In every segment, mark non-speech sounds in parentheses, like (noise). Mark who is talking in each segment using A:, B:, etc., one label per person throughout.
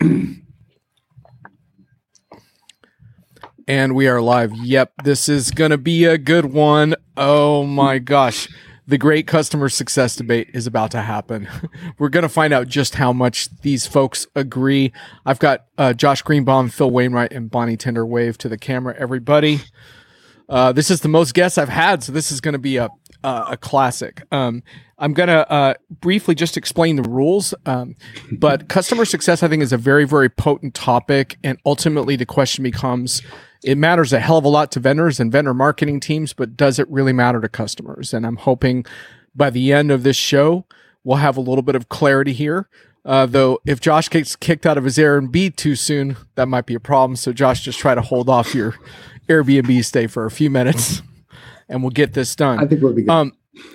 A: (clears throat) and we are live. Yep, this is going to be a good one. Oh my gosh. The great customer success debate is about to happen. (laughs) We're going to find out just how much these folks agree. I've got uh, Josh Greenbaum, Phil Wainwright, and Bonnie Tinder wave to the camera. Everybody, uh, this is the most guests I've had, so this is going to be a uh, a classic. Um, I'm going to uh, briefly just explain the rules. Um, but customer success, I think, is a very, very potent topic. And ultimately, the question becomes it matters a hell of a lot to vendors and vendor marketing teams, but does it really matter to customers? And I'm hoping by the end of this show, we'll have a little bit of clarity here. Uh, though, if Josh gets kicked out of his Airbnb too soon, that might be a problem. So, Josh, just try to hold off your Airbnb stay for a few minutes and we'll get this done.
B: I think we'll be good.
A: Um,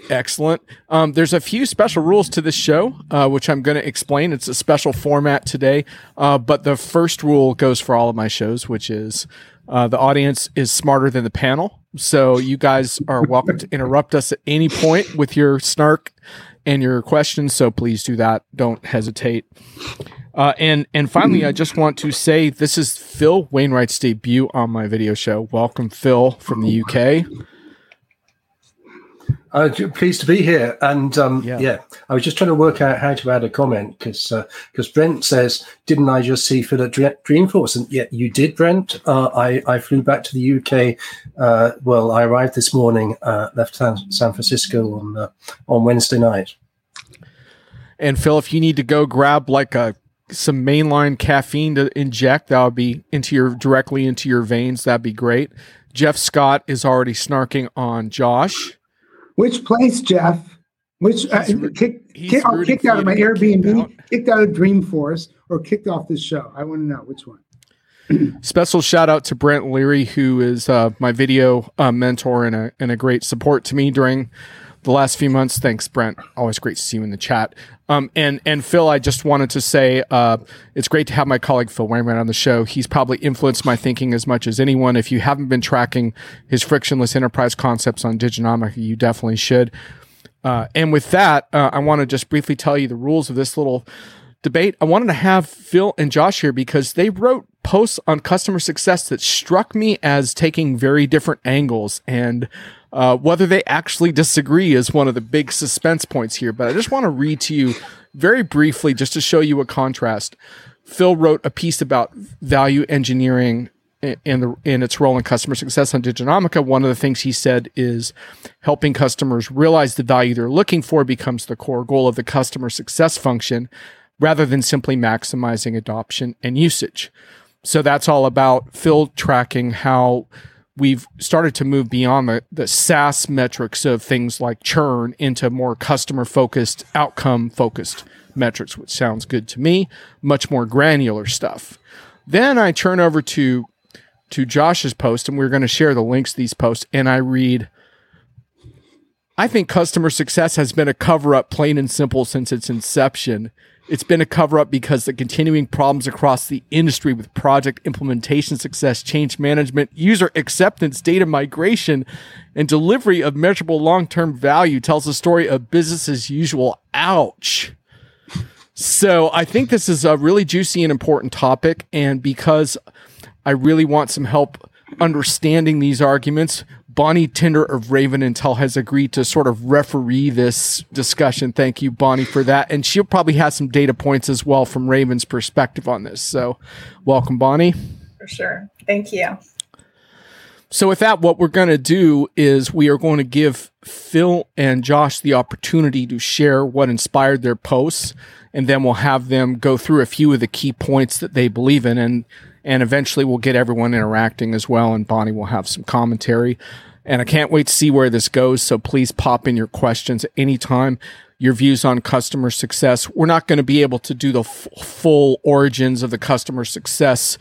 A: excellent. Um, there's a few special rules to this show, uh, which I'm going to explain. It's a special format today, uh, but the first rule goes for all of my shows, which is uh, the audience is smarter than the panel. So you guys are welcome to interrupt us at any point with your snark and your questions. So please do that. Don't hesitate. Uh, and and finally, I just want to say this is Phil Wainwright's debut on my video show. Welcome, Phil, from the UK.
C: Uh, pleased to be here, and um, yeah. yeah. I was just trying to work out how to add a comment because because uh, Brent says, "Didn't I just see Phil at Dreamforce?" And yet you did, Brent. Uh, I I flew back to the UK. Uh, well, I arrived this morning, uh, left San, San Francisco on uh, on Wednesday night.
A: And Phil, if you need to go grab like a some mainline caffeine to inject, that would be into your directly into your veins. That'd be great. Jeff Scott is already snarking on Josh.
B: Which place, Jeff? Which uh, kick, kick, oh, kicked out of my Airbnb, kicked out. kicked out of Dreamforce, or kicked off this show? I want to know which one. (clears throat)
A: Special shout out to Brent Leary, who is uh, my video uh, mentor and a and a great support to me during the last few months. Thanks, Brent. Always great to see you in the chat. Um, and and Phil, I just wanted to say uh, it's great to have my colleague Phil Wainwright on the show. He's probably influenced my thinking as much as anyone. If you haven't been tracking his frictionless enterprise concepts on Diginomica, you definitely should. Uh, and with that, uh, I want to just briefly tell you the rules of this little debate. I wanted to have Phil and Josh here because they wrote posts on customer success that struck me as taking very different angles and uh, whether they actually disagree is one of the big suspense points here, but I just want to read to you very briefly just to show you a contrast. Phil wrote a piece about value engineering in the in its role in customer success on Diginomica. One of the things he said is helping customers realize the value they're looking for becomes the core goal of the customer success function, rather than simply maximizing adoption and usage. So that's all about Phil tracking how we've started to move beyond the, the SaaS metrics of things like churn into more customer focused, outcome focused metrics, which sounds good to me, much more granular stuff. Then I turn over to to Josh's post, and we're going to share the links to these posts, and I read I think customer success has been a cover up, plain and simple, since its inception. It's been a cover up because the continuing problems across the industry with project implementation success, change management, user acceptance, data migration, and delivery of measurable long term value tells the story of business as usual. Ouch. So I think this is a really juicy and important topic. And because I really want some help understanding these arguments, Bonnie Tinder of Raven Intel has agreed to sort of referee this discussion. Thank you, Bonnie, for that. And she'll probably have some data points as well from Raven's perspective on this. So, welcome, Bonnie.
D: For sure. Thank you.
A: So, with that, what we're going to do is we are going to give Phil and Josh the opportunity to share what inspired their posts, and then we'll have them go through a few of the key points that they believe in. And and eventually we'll get everyone interacting as well. And Bonnie will have some commentary. And I can't wait to see where this goes. So please pop in your questions at any time. Your views on customer success. We're not going to be able to do the f- full origins of the customer success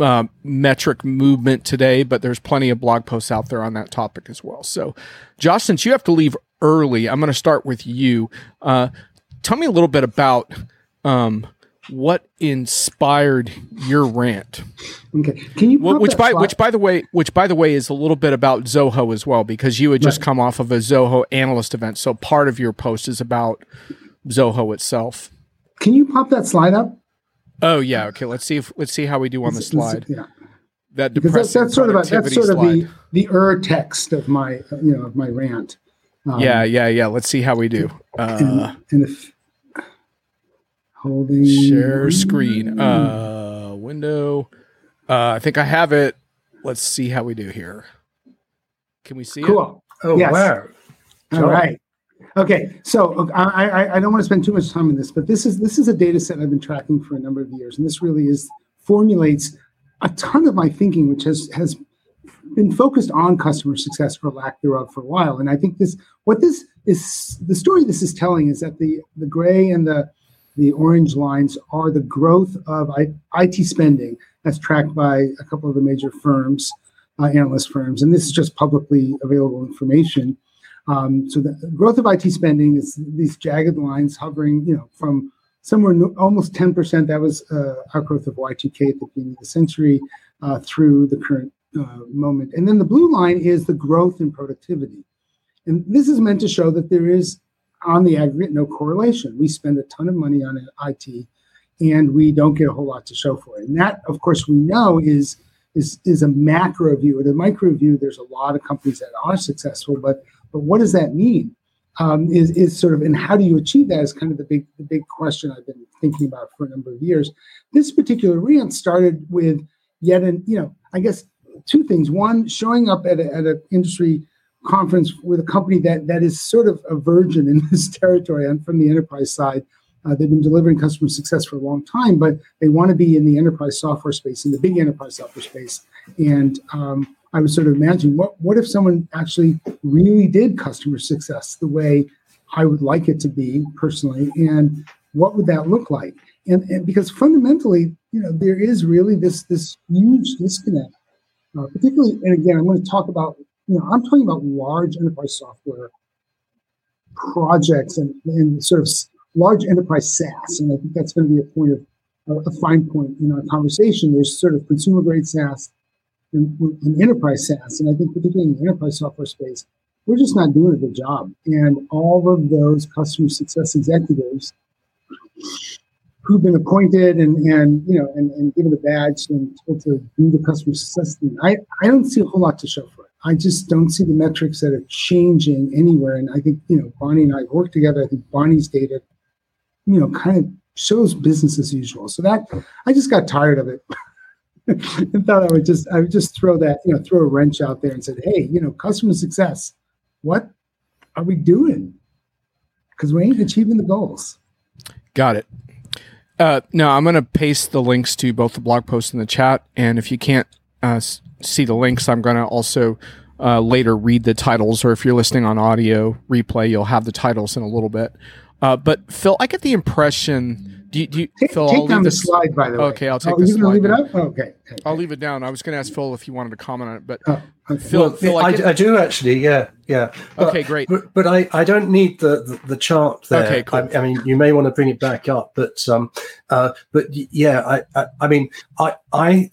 A: uh, metric movement today, but there's plenty of blog posts out there on that topic as well. So, Josh, since you have to leave early, I'm going to start with you. Uh, tell me a little bit about um, what inspired your rant?
B: Okay, can you
A: which by slide? which by the way which by the way is a little bit about Zoho as well because you had just right. come off of a Zoho analyst event, so part of your post is about Zoho itself.
B: Can you pop that slide up?
A: Oh yeah. Okay. Let's see if let's see how we do on the slide.
B: yeah.
A: That depressing that's,
B: that's sort of a, that's sort
A: slide.
B: of the the ur text of my you know of my rant.
A: Um, yeah, yeah, yeah. Let's see how we do. Uh,
B: and, and if holding
A: share screen, uh, window. Uh, I think I have it. Let's see how we do here. Can we see
B: cool.
A: it?
C: Oh yes. wow!
B: All right. Okay, so I, I, I don't want to spend too much time on this, but this is this is a data set I've been tracking for a number of years, and this really is formulates a ton of my thinking, which has has been focused on customer success or lack thereof for a while. And I think this what this is the story this is telling is that the the gray and the the orange lines are the growth of IT spending that's tracked by a couple of the major firms, uh, analyst firms, and this is just publicly available information. Um, so the growth of IT spending is these jagged lines hovering, you know, from somewhere no, almost 10%. That was uh, our growth of Y2K at the beginning of the century uh, through the current uh, moment. And then the blue line is the growth in productivity. And this is meant to show that there is, on the aggregate, no correlation. We spend a ton of money on IT and we don't get a whole lot to show for it. And that, of course, we know is is is a macro view. At a micro view, there's a lot of companies that are successful, but but what does that mean? Um, is is sort of and how do you achieve that is kind of the big the big question I've been thinking about for a number of years. This particular rant started with yet an you know I guess two things. One, showing up at at an industry conference with a company that that is sort of a virgin in this (laughs) territory. I'm from the enterprise side. Uh, they've been delivering customer success for a long time, but they want to be in the enterprise software space, in the big enterprise software space. And um, I was sort of imagining what what if someone actually really did customer success the way I would like it to be personally, and what would that look like? And, and because fundamentally, you know, there is really this this huge disconnect, uh, particularly. And again, I'm going to talk about you know I'm talking about large enterprise software projects and, and sort of large enterprise SaaS, and I think that's going to be a point of a fine point in our conversation. There's sort of consumer grade SaaS and, and enterprise SaaS, and I think particularly in the enterprise software space, we're just not doing a good job. And all of those customer success executives who've been appointed and and you know and, and given a badge and told to do the customer success thing, I, I don't see a whole lot to show for it. I just don't see the metrics that are changing anywhere. And I think, you know, Bonnie and I work together. I think Bonnie's data you know, kind of shows business as usual. So that I just got tired of it. (laughs) and thought I would just I would just throw that, you know, throw a wrench out there and said, hey, you know, customer success, what are we doing? Because we ain't achieving the goals.
A: Got it. Uh, no, I'm going to paste the links to both the blog post in the chat. And if you can't uh, see the links, I'm going to also uh, later read the titles. Or if you're listening on audio replay, you'll have the titles in a little bit. Uh, but Phil, I get the impression. Do you, do you
B: take,
A: Phil?
B: Take I'll down the slide, by the way.
A: Okay, I'll take
B: oh,
A: the slide.
B: leave it up. Okay. okay.
A: I'll leave it down. I was going to ask Phil if he wanted to comment on it, but
B: oh, okay.
A: Phil,
C: well,
A: Phil,
C: I, I, I, do actually. Yeah, yeah.
A: But, okay, great.
C: But, but, I, I don't need the, the, the chart there.
A: Okay, cool.
C: I, I, mean, you may want to bring it back up, but um, uh, but yeah, I, I, I mean, I, I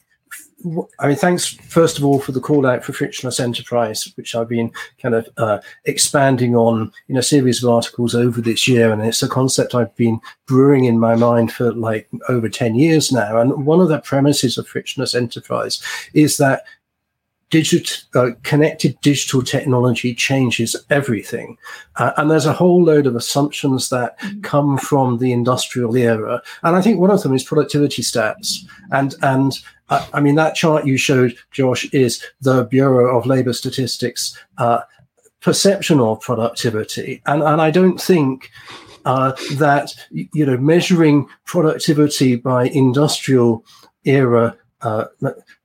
C: I mean, thanks first of all for the call out for frictionless enterprise, which I've been kind of uh, expanding on in a series of articles over this year, and it's a concept I've been brewing in my mind for like over ten years now. And one of the premises of frictionless enterprise is that uh, connected digital technology changes everything. Uh, and there's a whole load of assumptions that mm. come from the industrial era. And i think one of them is productivity stats. And and uh, i mean that chart you showed josh is the bureau of labor statistics uh, perception of productivity. And and i don't think uh, that you know measuring productivity by industrial era uh,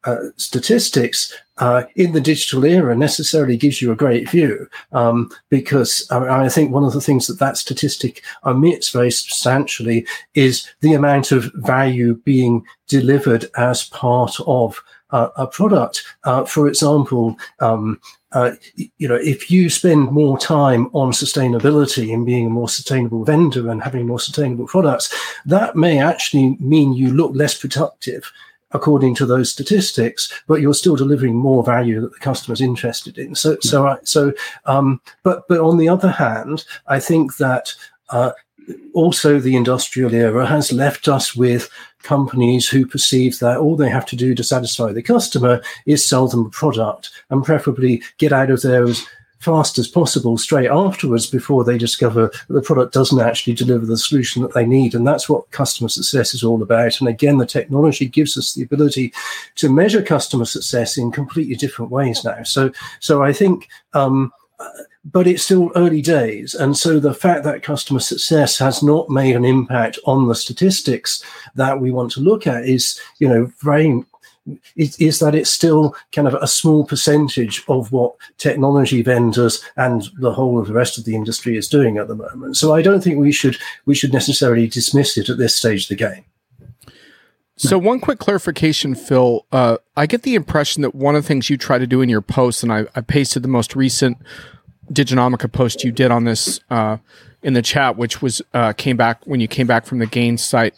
C: uh, statistics uh, in the digital era necessarily gives you a great view um, because I, I, think one of the things that that statistic omits very substantially is the amount of value being delivered as part of uh, a product. Uh, for example, um, uh, you know, if you spend more time on sustainability and being a more sustainable vendor and having more sustainable products, that may actually mean you look less productive according to those statistics, but you're still delivering more value that the customer's interested in. So, so, I, so, um, but, but on the other hand, I think that uh, also the industrial era has left us with companies who perceive that all they have to do to satisfy the customer is sell them a product and preferably get out of there as fast as possible straight afterwards before they discover that the product doesn't actually deliver the solution that they need. And that's what customer success is all about. And again, the technology gives us the ability to measure customer success in completely different ways now. So, so I think, um, but it's still early days. And so the fact that customer success has not made an impact on the statistics that we want to look at is, you know, very is, is, that it's still kind of a small percentage of what technology vendors and the whole of the rest of the industry is doing at the moment. So I don't think we should we should necessarily dismiss it at this stage of the game.
A: So one quick clarification, Phil. Uh, I get the impression that one of the things you try to do in your posts, and I, I pasted the most recent Diginomica post you did on this uh, in the chat, which was uh, came back when you came back from the Gainsight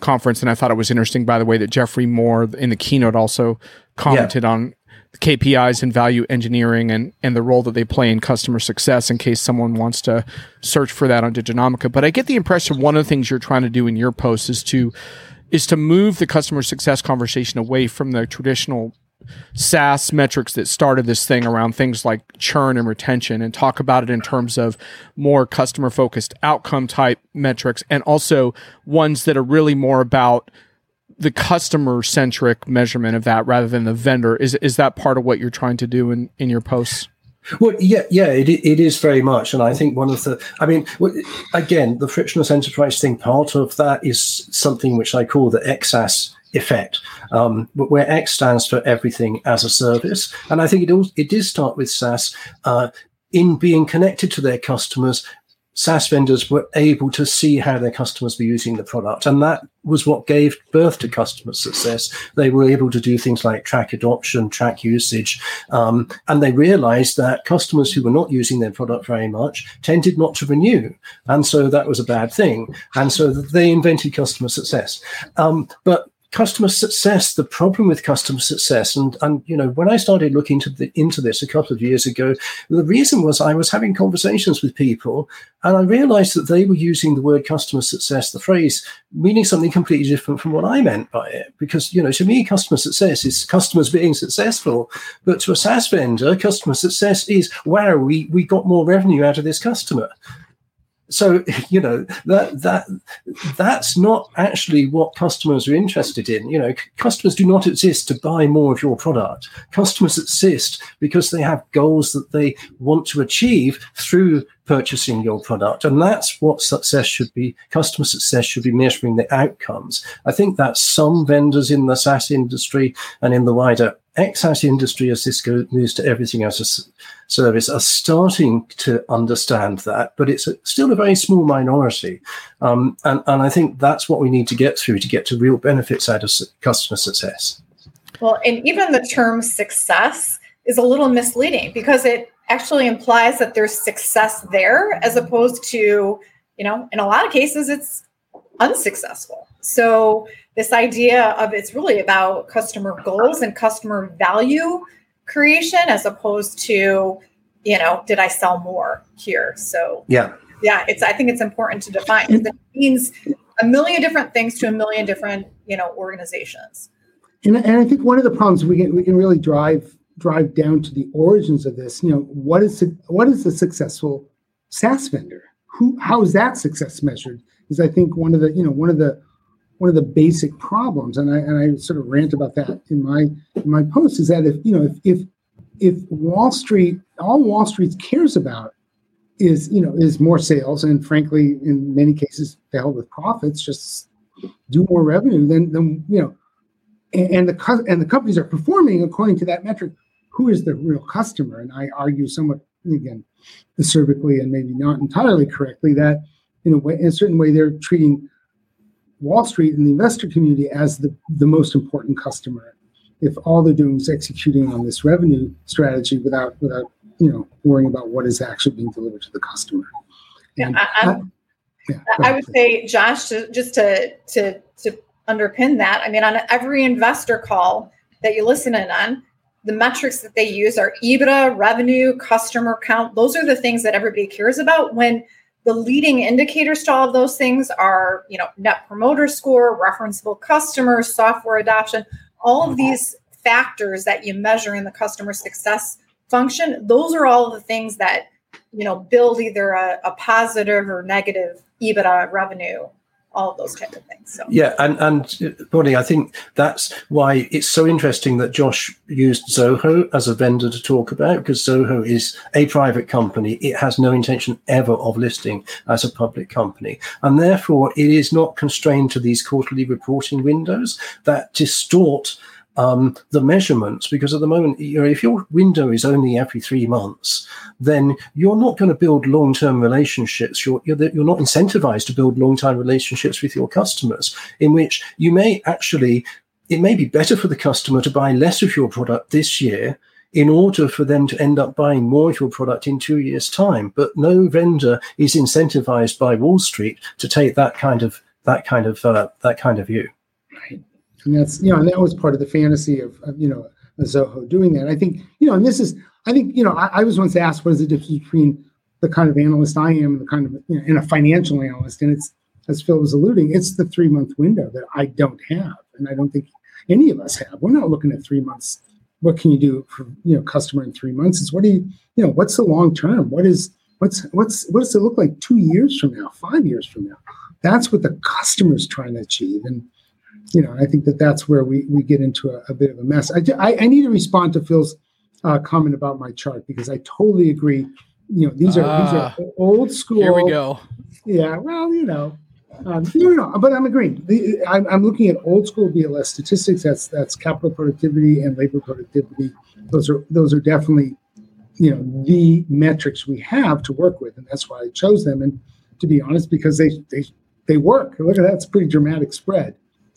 A: conference, and I thought it was interesting, by the way, that Geoffrey Moore in the keynote also commented yeah. on KPIs and value engineering and and the role that they play in customer success. In case someone wants to search for that on Diginomica, but I get the impression one of the things you're trying to do in your post is to is to move the customer success conversation away from the traditional SaaS metrics that started this thing around things like churn and retention and talk about it in terms of more customer focused outcome type metrics and also ones that are really more about the customer centric measurement of that rather than the vendor is is that part of what you're trying to do in in your posts
C: well, yeah, yeah, it, it is very much, and I think one of the, I mean, again, the frictionless enterprise thing. Part of that is something which I call the XaaS effect, um, where X stands for everything as a service. And I think it, all, it did start with SaaS uh, in being connected to their customers. SaaS vendors were able to see how their customers were using the product. And that was what gave birth to customer success. They were able to do things like track adoption, track usage. Um, and they realized that customers who were not using their product very much tended not to renew. And so that was a bad thing. And so they invented customer success. Um, but customer success the problem with customer success. And and you know when i started looking into, the, into this a couple of years ago the reason was i was having conversations with people and i realized that they were using the word customer success the phrase meaning something completely different from what i meant by it. Because you know to me customer success is customers being successful. But to a saas vendor customer success is wow we we got more revenue out of this customer so (laughs) you know that that that's not actually what customers are interested in. You know customers do not exist to buy more of your product. Customers exist because they have goals that they want to achieve through purchasing your product. And that's what success should be customer success should be measuring the outcomes. I think that some vendors in the saas industry and in the wider XaaS industry as this moves to everything as a service are starting to understand that, but it's a, still a very small minority. Um, and, and I think that's what we need to get through to get to real benefits out of customer success.
D: Well, and even the term success is a little misleading because it actually implies that there's success there as opposed to, you know, in a lot of cases, it's unsuccessful. So, this idea of it's really about customer goals and customer value creation as opposed to, you know, did I sell more here? So,
C: yeah.
D: Yeah, it's I think it's important to define because it means a million different things to a million different, you know, organizations.
B: And, and I think one of the problems we can we can really drive drive down to the origins of this. You know, what is what is a successful SaaS vendor? Who how is that success measured? Is I think one of the you know one of the one of the basic problems, and I and I sort of rant about that in my in my post is that if you know if if if Wall Street all Wall Street cares about is you know is more sales and frankly in many cases fail with profits just do more revenue then then you know and, and the and the companies are performing according to that metric. Who is the real customer? And i argue somewhat again acervically and maybe not entirely correctly that in a way in a certain way they're treating Wall Street and the investor community as the, the most important customer. If all they're doing is executing on this revenue strategy without without you know worrying about what is actually being delivered to the customer.
D: And yeah, I, yeah, I would say, Josh, just to to to underpin that, I mean, on every investor call that you listen in on, the metrics that they use are EBITDA, revenue, customer count. Those are the things that everybody cares about when the leading indicators to all of those things are, you know, net promoter score, referenceable customers, software adoption, all of mm-hmm. these factors that you measure in the customer success function. Those are all the things that, you know, build either a, a positive or negative EBITDA revenue all those type of things. So
C: yeah, and and Bonnie, I think that's why it's so interesting that Josh used Zoho as a vendor to talk about because Zoho is a private company. It has no intention ever of listing as a public company, and therefore it is not constrained to these quarterly reporting windows that distort um, the measurements because at the moment, you know, if your window is only every three months, then you're not going to build long-term relationships. You're, you're, you're not incentivized to build long-term relationships with your customers, in which you may actually, it may be better for the customer to buy less of your product this year in order for them to end up buying more of your product in two years' time. But no vendor is incentivized by Wall Street to take that kind of that kind of uh, that kind of view.
B: And that's you know, and that was part of the fantasy of, of you know Zoho doing that. I think you know, and this is I think you know, I, I was once asked what is the difference between the kind of analyst I am and the kind of you know, and a financial analyst, and it's as Phil was alluding, it's the three month window that I don't have, and I don't think any of us have. We're not looking at three months. What can you do for you know customer in three months? It's what do you you know what's the long term? What is what's what's what does it look like two years from now, five years from now? That's what the customer's trying to achieve, and you know, I think that that's where we we get into a, a bit of a mess. I, I, I need to respond to Phil's uh, comment about my chart because I totally agree. You know, these are uh, these are ah, old school.
A: Here we go.
B: Yeah, well, you know, um, no, no, but I'm agreeing. The, I'm, I'm looking at old school BLS statistics. That's that's capital productivity and labor productivity. Those are those are definitely, you know, the metrics we have to work with, and that's why I chose them. And to be honest, because they they they work. Look at that; it's a pretty dramatic spread.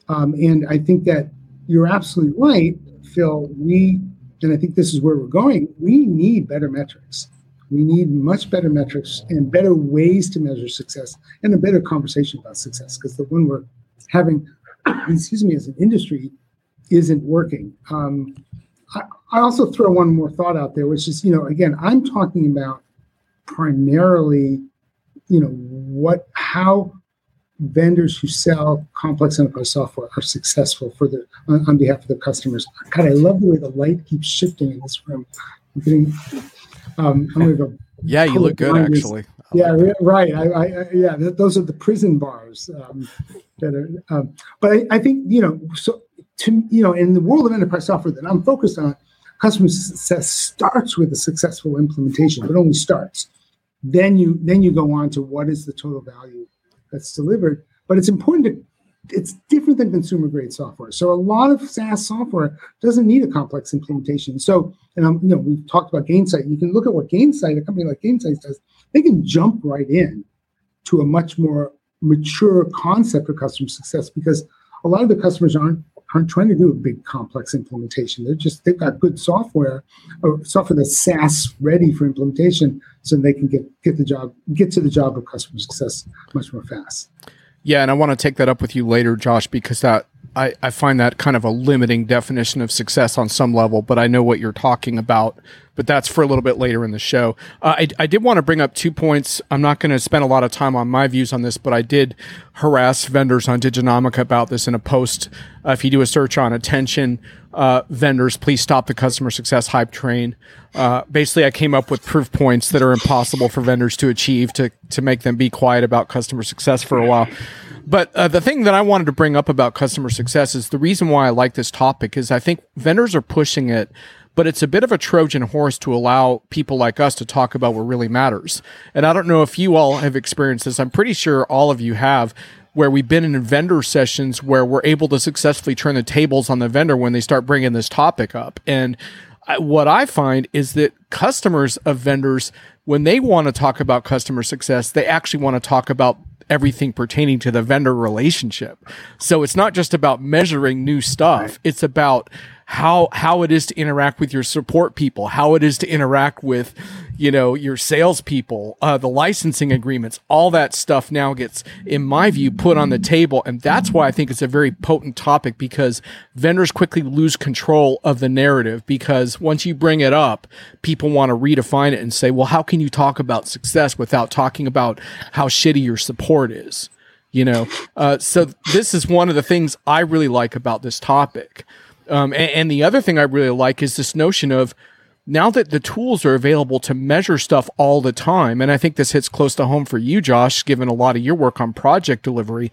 B: Um, and I think that you're absolutely right, Phil. We, and I think this is where we're going, we need better metrics. We need much better metrics and better ways to measure success and a better conversation about success because the one we're having, (coughs) excuse me, as an industry isn't working. Um, I, I also throw one more thought out there, which is, you know, again, I'm talking about primarily, you know, what, how vendors who sell complex enterprise software are successful for the on, on, behalf of their customers. God, I love the way the light keeps shifting in this room. I'm getting. Um, I'm gonna go. (laughs)
A: Yeah, you look good actually.
B: Yeah, like right. I, I, yeah, those are the prison bars um, that are. Um, but I, I think you know, so to you know, in the world of enterprise software that I'm focused on, customer success starts with a successful implementation, but only starts. Then you then you go on to what is the total value that's delivered. But it's important to it's different than consumer grade software. So a lot of SaaS software doesn't need a complex implementation. So, and I'm, you know, we've talked about Gainsight. You can look at what Gainsight, a company like Gainsight does. They can jump right in to a much more mature concept of customer success because a lot of the customers aren't aren't trying to do a big complex implementation. They're just they've got good software or software that's SaaS ready for implementation, so they can get get the job get to the job of customer success much more fast.
A: Yeah, and I want to take that up with you later, Josh, because that I, I find that kind of a limiting definition of success on some level, but I know what you're talking about. But that's for a little bit later in the show. Uh, I, I did want to bring up two points. I'm not going to spend a lot of time on my views on this, but I did harass vendors on Diginomica about this in a post. Uh, if you do a search on attention uh, vendors, please stop the customer success hype train. Uh, basically, I came up with proof points that are impossible for vendors to achieve to to make them be quiet about customer success for a while. But uh, the thing that I wanted to bring up about customer success is the reason why I like this topic is I think vendors are pushing it, but it's a bit of a Trojan horse to allow people like us to talk about what really matters. And I don't know if you all have experienced this. I'm pretty sure all of you have where we've been in vendor sessions where we're able to successfully turn the tables on the vendor when they start bringing this topic up. And what I find is that customers of vendors, when they want to talk about customer success, they actually want to talk about everything pertaining to the vendor relationship. So it's not just about measuring new stuff. It's about how how it is to interact with your support people, how it is to interact with, you know, your salespeople, uh, the licensing agreements, all that stuff now gets, in my view, put on the table, and that's why I think it's a very potent topic because vendors quickly lose control of the narrative because once you bring it up, people want to redefine it and say, well, how can you talk about success without talking about how shitty your support is? You know, uh, so this is one of the things I really like about this topic um, and, and the other thing I really like is this notion of now that the tools are available to measure stuff all the time, and I think this hits close to home for you, Josh, given a lot of your work on project delivery.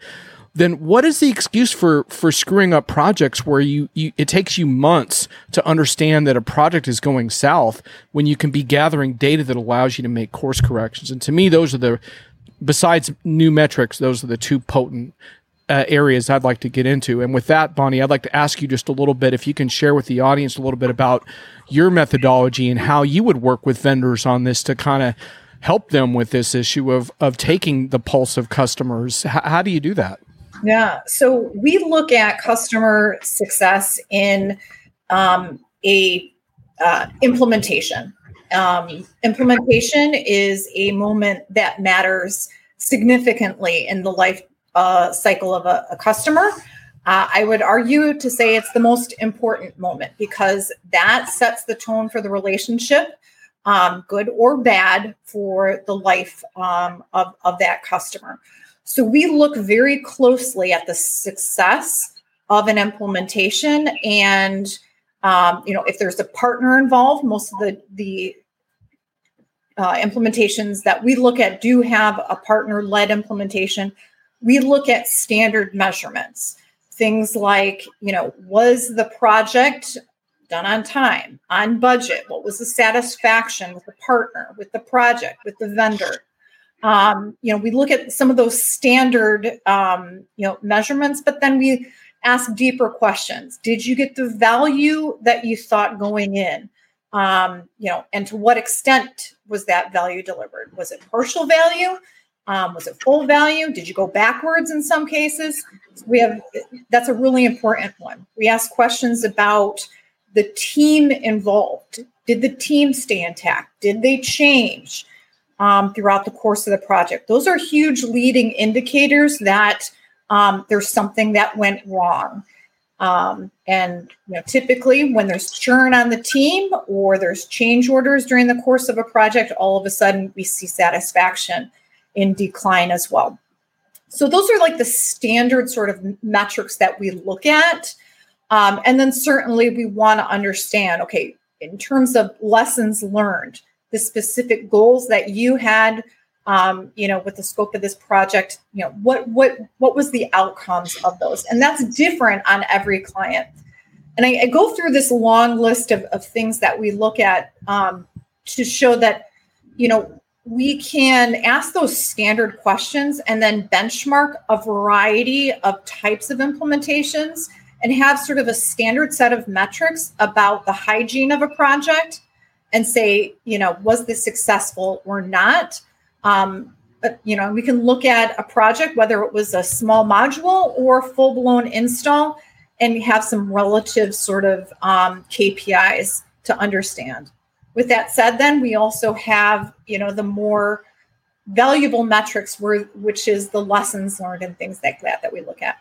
A: Then what is the excuse for for screwing up projects where you, you it takes you months to understand that a project is going south when you can be gathering data that allows you to make course corrections? And to me, those are the besides new metrics, those are the two potent uh, areas I'd like to get into. And with that, Bonnie, I'd like to ask you just a little bit if you can share with the audience a little bit about your methodology and how you would work with vendors on this to kind of help them with this issue of of taking the pulse of customers. H- how do you do that?
D: Yeah, so we look at customer success in um, a uh, implementation. Um, implementation is a moment that matters significantly in the life uh, cycle of a, a customer. Uh, I would argue to say it's the most important moment because that sets the tone for the relationship, um, good or bad, for the life um, of, of that customer. So we look very closely at the success of an implementation and um, you know if there's a partner involved most of the the uh, implementations that we look at do have a partner led implementation we look at standard measurements. Things like you know was the project done on time on budget? What was the satisfaction with the partner with the project with the vendor? Um, you know we look at some of those standard um, you know measurements but then we ask deeper questions. Did you get the value that you thought going in? Um, you know and to what extent was that value delivered? Was it partial value um, was it full value? Did you go backwards in some cases? We have that's a really important one. We ask questions about the team involved. Did the team stay intact? Did they change um, throughout the course of the project? Those are huge leading indicators that um, there's something that went wrong. Um, and you know, typically, when there's churn on the team or there's change orders during the course of a project, all of a sudden we see satisfaction in decline as well. So those are like the standard sort of metrics that we look at. Um, and then certainly we want to understand, okay, in terms of lessons learned, the specific goals that you had, um, you know, with the scope of this project, you know, what what what was the outcomes of those? And that's different on every client. And I, I go through this long list of, of things that we look at um, to show that, you know, we can ask those standard questions and then benchmark a variety of types of implementations and have sort of a standard set of metrics about the hygiene of a project and say, you know, was this successful or not? Um, but, you know, we can look at a project, whether it was a small module or full blown install, and have some relative sort of um, KPIs to understand. With that said, then we also have, you know, the more valuable metrics where, which is the lessons learned and things like that that we look at.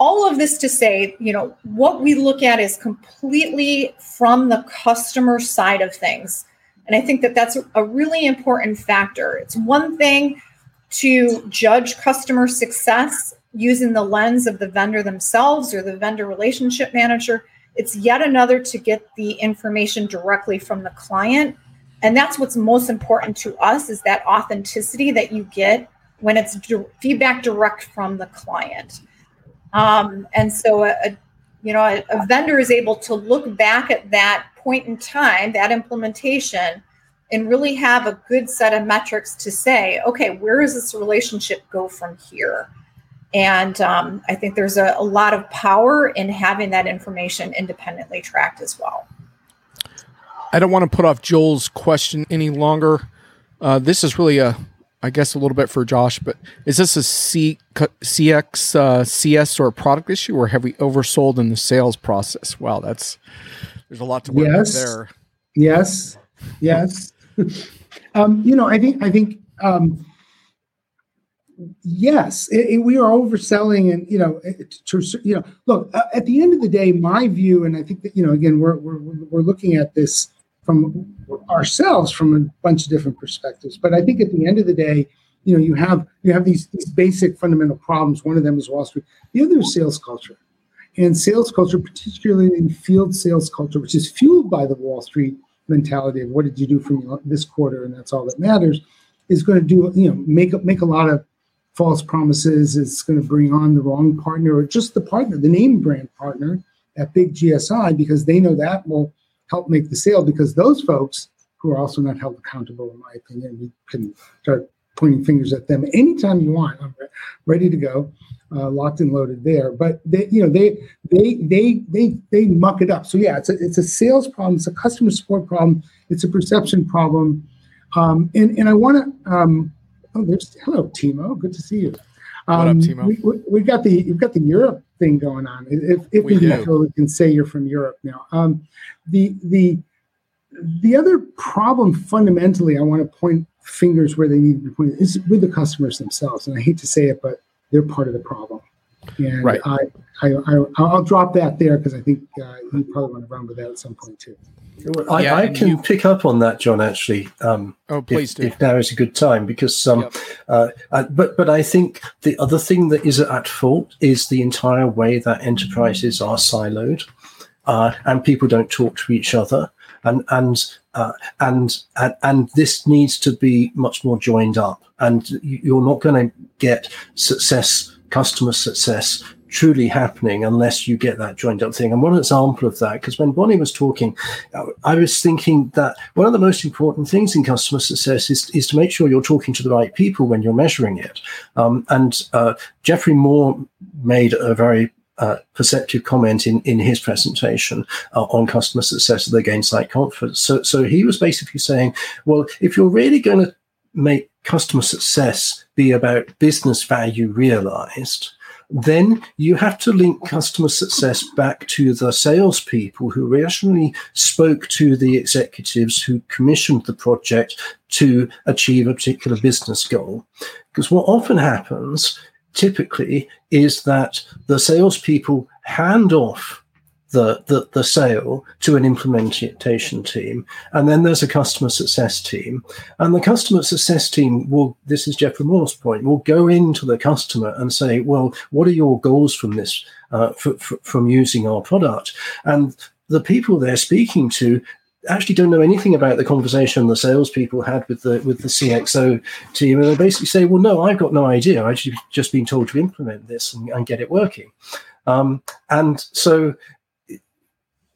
D: All of this to say, you know, what we look at is completely from the customer side of things. And I think that that's a really important factor. It's one thing to judge customer success using the lens of the vendor themselves or the vendor relationship manager. It's yet another to get the information directly from the client. And that's what's most important to us is that authenticity that you get when it's di- feedback direct from the client. Um, and so, a, a you know, a, a vendor is able to look back at that point in time, that implementation, and really have a good set of metrics to say, okay, where does this relationship go from here? And um, I think there's a, a lot of power in having that information independently tracked as well.
A: I don't want to put off Joel's question any longer. Uh, this is really a, I guess a little bit for Josh, but is this a C, CX, uh, CS or a product issue, or have we oversold in the sales process? Wow, that's there's a lot to work yes. there.
B: Yes, yes. (laughs) um, you know, I think I think um, yes, it, it, we are overselling, and you know, eh, eh, to, you know, look uh, at the end of the day, my view, and I think that you know, again, we're we're we're looking at this from ourselves from a bunch of different perspectives. But I think at the end of the day, you know, you have you have these these basic fundamental problems. One of them is Wall Street. The other is sales culture, and sales culture, particularly in field sales culture, which is fueled by the Wall Street mentality of what did you do for me uh, this quarter, and that's all that matters, is going to do you know make make a lot of false promises. It's going to bring on the wrong partner or just the partner, the name brand partner at big GSI because they know that will help make the sale because those folks who are also not held accountable, in my opinion, we can start pointing fingers at them anytime you want. I'm ready to go, uh, locked and loaded there. But they, you know, they they they they they muck it up. So yeah, it's a it's a sales problem, it's a customer support problem, it's a perception problem, um, and and I want to. Um, oh, there's hello, Timo. Good to see you.
A: Um, what up, um, Timo?
B: We, we, we got the you've got the Europe thing going on. If if we, we can say you're from Europe now. Um, the the the other problem fundamentally, I want to point fingers where they need to be pointed is with the customers themselves. And I hate to say it, but they're part of the problem. And right. I, I, I, will drop that there because I think uh, you probably want to run with that at some point too.
C: I, yeah, I can you... pick up on that, John. Actually, um,
A: oh please
C: if,
A: do.
C: If now is a good time, because um, yep. uh, uh, but but I think the other thing that is at fault is the entire way that enterprises are siloed, uh, and people don't talk to each other, and and uh, and, and and this needs to be much more joined up. And you're not going to get success, customer success, truly happening unless you get that joined up thing. And one example of that, because when Bonnie was talking, I was thinking that one of the most important things in customer success is, is to make sure you're talking to the right people when you're measuring it. Um, and uh, Geoffrey Moore made a very uh, perceptive comment in, in his presentation uh, on customer success at the Gainsight conference. So, so he was basically saying, well, if you're really going to make customer success be about business value realized, then you have to link customer success back to the salespeople who originally spoke to the executives who commissioned the project to achieve a particular business goal. Because what often happens typically is that the salespeople hand off the, the, the sale to an implementation team. And then there's a customer success team. And the customer success team will, this is Geoffrey Moore's point, will go into the customer and say, well, what are your goals from this, uh, f- f- from using our product? And the people they're speaking to actually don't know anything about the conversation the salespeople had with the with the CXO team, and they basically say, "Well, no, I've got no idea. I've just been told to implement this and, and get it working." Um, and so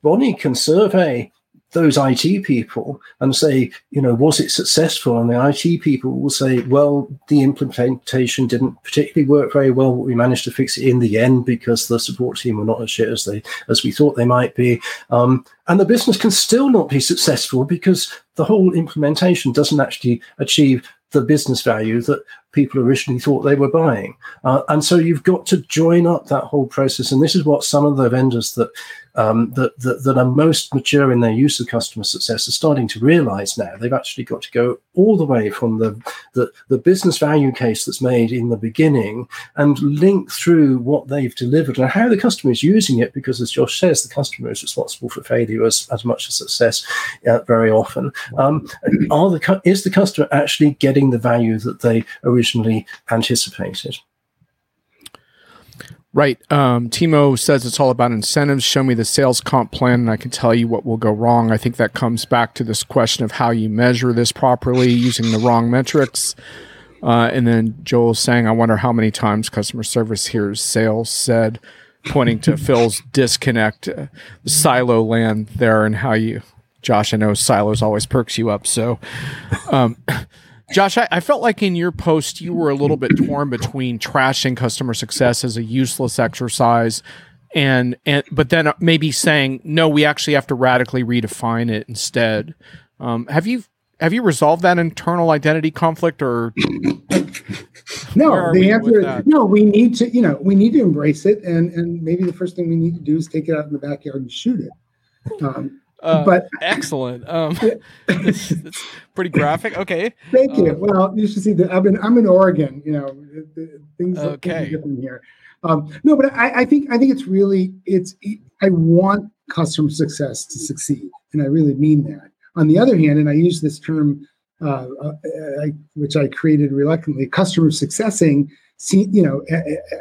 C: Bonnie can survey those IT people and say, you know, was it successful? And the IT people will say, well, the implementation didn't particularly work very well. We managed to fix it in the end because the support team were not as shit as they as we thought they might be. Um, and the business can still not be successful because the whole implementation doesn't actually achieve the business value that people originally thought they were buying. Uh, and so you've got to join up that whole process. And this is what some of the vendors that um, that, that, that are most mature in their use of customer success are starting to realize now. They've actually got to go all the way from the, the, the business value case that's made in the beginning and link through what they've delivered and how the customer is using it, because as Josh says, the customer is responsible for failure as, as much as success uh, very often. Um, are the, is the customer actually getting the value that they originally anticipated?
A: Right. Um, Timo says it's all about incentives. Show me the sales comp plan, and I can tell you what will go wrong. I think that comes back to this question of how you measure this properly using the wrong metrics. Uh, and then Joel saying, I wonder how many times customer service hears sales said, pointing to (laughs) Phil's disconnect, uh, the silo land there, and how you, Josh, I know silos always perks you up. So, um, Josh, I, I, felt like in your post you were a little bit torn between trashing customer success as a useless exercise and and but then maybe saying no, we actually have to radically redefine it instead. Um, have you have you resolved that internal identity conflict or
B: no the answer is no we need to you know we need to embrace it and and maybe the first thing we need to do is take it out in the backyard and shoot it
A: um, uh, but excellent. Um (laughs) it's, (laughs) it's pretty graphic. Okay.
B: Thank you. Um, well you should see that i've been i'm in oregon you know things okay. are different here. Um, no but I, I think i think it's really it's i want customer success to succeed and i really mean that. On the other hand and i use this term uh, uh, I, which I created reluctantly, customer successing, see, you know,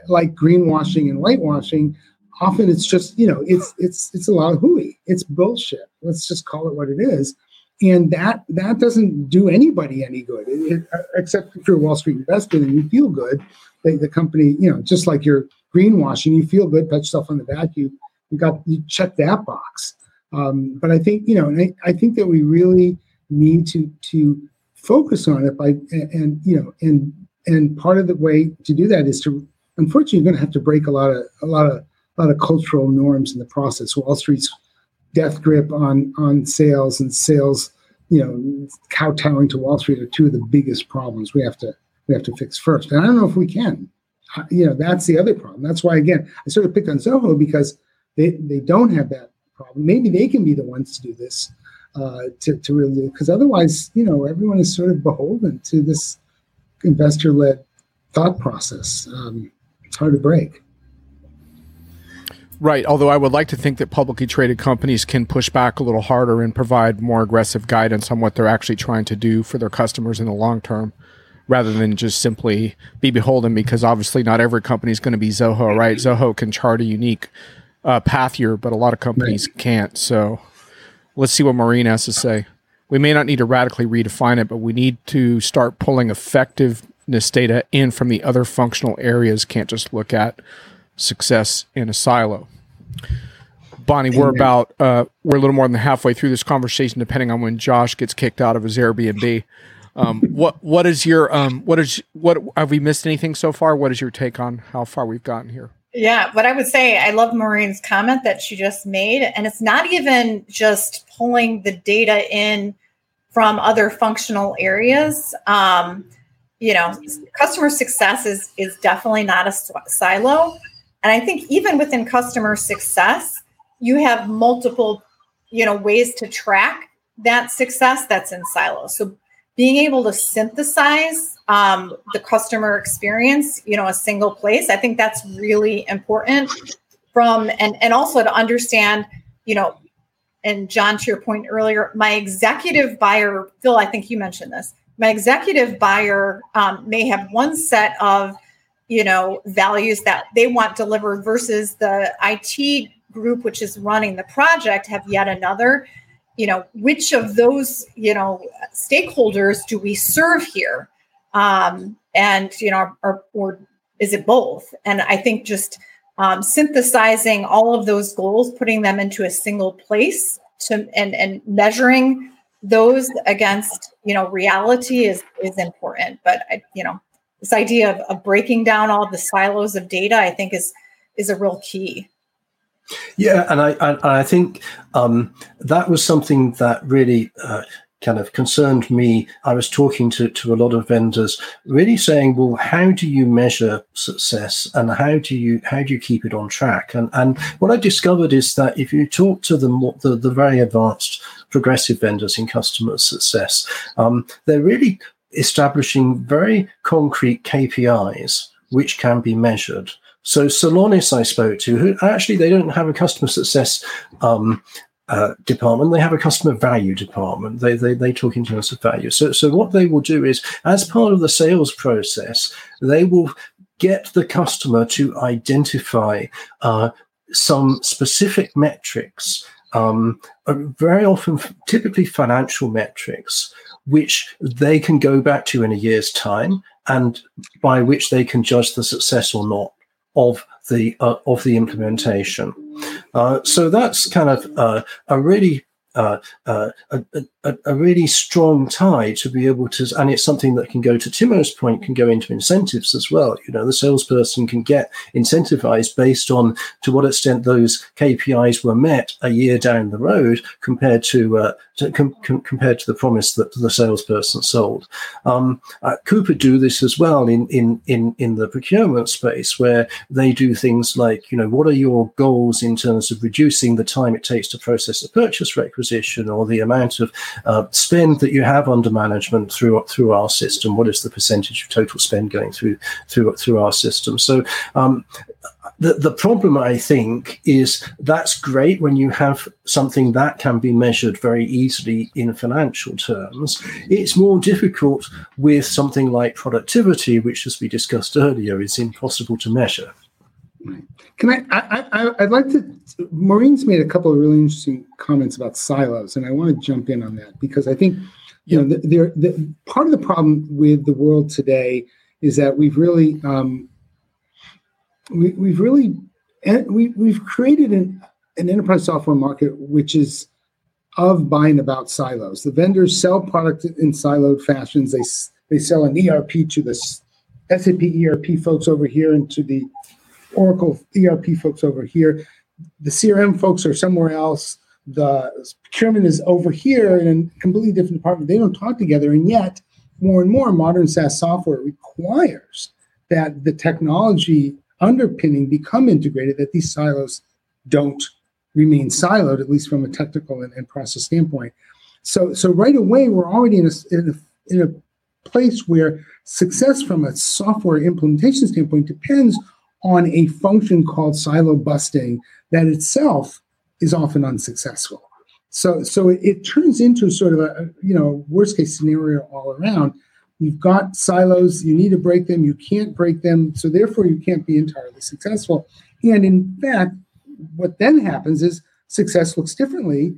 B: like greenwashing and whitewashing. Often it's just, you know, it's it's it's a lot of hooey. It's bullshit. Let's just call it what it is, and that that doesn't do anybody any good. It, it, except if you're a Wall Street investor and you feel good, the, the company, you know, just like you're greenwashing, you feel good, pat yourself on the back, you you got you check that box. Um, but I think you know, I, I think that we really need to to focus on it by and, and you know and and part of the way to do that is to unfortunately you're going to have to break a lot of a lot of a lot of cultural norms in the process. Wall street's death grip on on sales and sales you know kowtowing to wall street are two of the biggest problems we have to we have to fix first. And i don't know if we can. You know that's the other problem. That's why again i sort of picked on zoho because they they don't have that problem. Maybe they can be the ones to do this uh, to, to really because otherwise you know everyone is sort of beholden to this investor-led thought process. Um, it's hard to break
A: Right. Although I would like to think that publicly traded companies can push back a little harder and provide more aggressive guidance on what they're actually trying to do for their customers in the long term, rather than just simply be beholden. Because obviously, not every company is going to be Zoho, right? Zoho can chart a unique uh, path here, but a lot of companies right. can't. So Let's see what Maureen has to say. We may not need to radically redefine it, but we need to start pulling effectiveness data in from the other functional areas. Can't just look at success in a silo. Bonnie, we're about uh, we're a little more than halfway through this conversation, depending on when Josh gets kicked out of his Airbnb. Um, what what is your um, what is what have we missed anything so far? What is your take on how far we've gotten here?
D: Yeah, what I would say, I love Maureen's comment that she just made. And it's not even just pulling the data in from other functional areas. Um, you know, customer success is, is definitely not a silo. And I think even within customer success, you have multiple, you know, ways to track that success that's in silos. So being able to synthesize um, the customer experience, you know, a single place. I think that's really important from and and also to understand, you know, and John, to your point earlier, my executive buyer, Phil, I think you mentioned this. My executive buyer um, may have one set of, you know, values that they want delivered versus the IT group, which is running the project, have yet another. You know, which of those, you know, stakeholders do we serve here? um, and you know, or, or is it both? And I think just um, synthesizing all of those goals, putting them into a single place, to and and measuring those against you know reality is is important. But I, you know, this idea of, of breaking down all the silos of data, I think is is a real key.
C: Yeah, and I I, I think um, that was something that really uh, kind of concerned me. I was talking to, to a lot of vendors, really saying, well, how do you measure success and how do you how do you keep it on track? And and what I discovered is that if you talk to the the, the very advanced progressive vendors in customer success, um, they're really establishing very concrete KPIs which can be measured. So Celonis I spoke to, who actually they don't have a customer success um, uh, department. They have a customer value department. They, they they talk in terms of value. So so what they will do is, as part of the sales process, they will get the customer to identify uh, some specific metrics. Um, uh, very often, typically financial metrics, which they can go back to in a year's time, and by which they can judge the success or not of the uh, of the implementation. Uh, so that's kind of uh, a really a, a, a, really strong tie to be able to, and it's something that can go to Timo's point, can go into incentives as well. You know, the salesperson can get incentivized based on to what extent those KPIs were met a year down the road compared to, uh, to com- com- compared to the promise that the salesperson sold. Um, uh, Coupa do this as well in, in in in the procurement space, where they do things like, you know, what are your goals in terms of reducing the time it takes to process a purchase requisition, or the amount of uh, spend that you have under management through through our system? What is the percentage of total spend going through through through our system? So um, the, the problem, I think, is that's great when you have something that can be measured very easily in financial terms. It's more difficult with something like productivity, which, as we discussed earlier, is impossible to measure.
B: Can I, I, I I'd like to. Maureen's made a couple of really interesting comments about silos, and I want to jump in on that because I think you know the, the, the part of the problem with the world today is that we've really um, we, we've really we, we've created an, an enterprise software market which is of buying about silos. The vendors sell product in siloed fashions. They they sell an ERP to the SAP ERP folks over here and to the Oracle ERP folks over here. The CRM folks are somewhere else. The procurement is over here in a completely different department. They don't talk together, and yet more and more modern SaaS software requires that the technology underpinning become integrated, that these silos don't remain siloed, at least from a technical and, and process standpoint. So, so right away, we're already in a, in a, in a place where success from a software implementation standpoint depends on a function called silo busting that itself is often unsuccessful. So, so it, it turns into sort of a you know worst case scenario all around. You've got silos, you need to break them, you can't break them, so therefore you can't be entirely successful. And in fact, what then happens is success looks differently.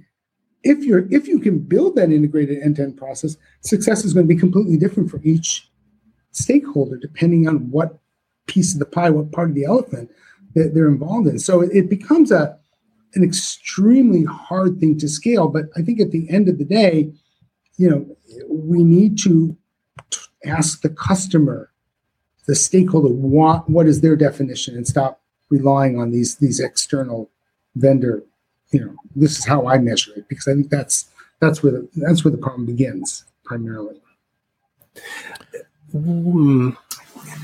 B: If you're if you can build that integrated end-to-end process, success is going to be completely different for each stakeholder, depending on what piece of the pie, what part of the elephant that they're involved in. So it, becomes a an extremely hard thing to scale. But I think at the end of the day, you know, we need to ask the customer, the stakeholder, what what is their definition, and stop relying on these these external vendor. You know, this is how I measure it because I think that's that's where the that's where the problem begins primarily.
C: Mm.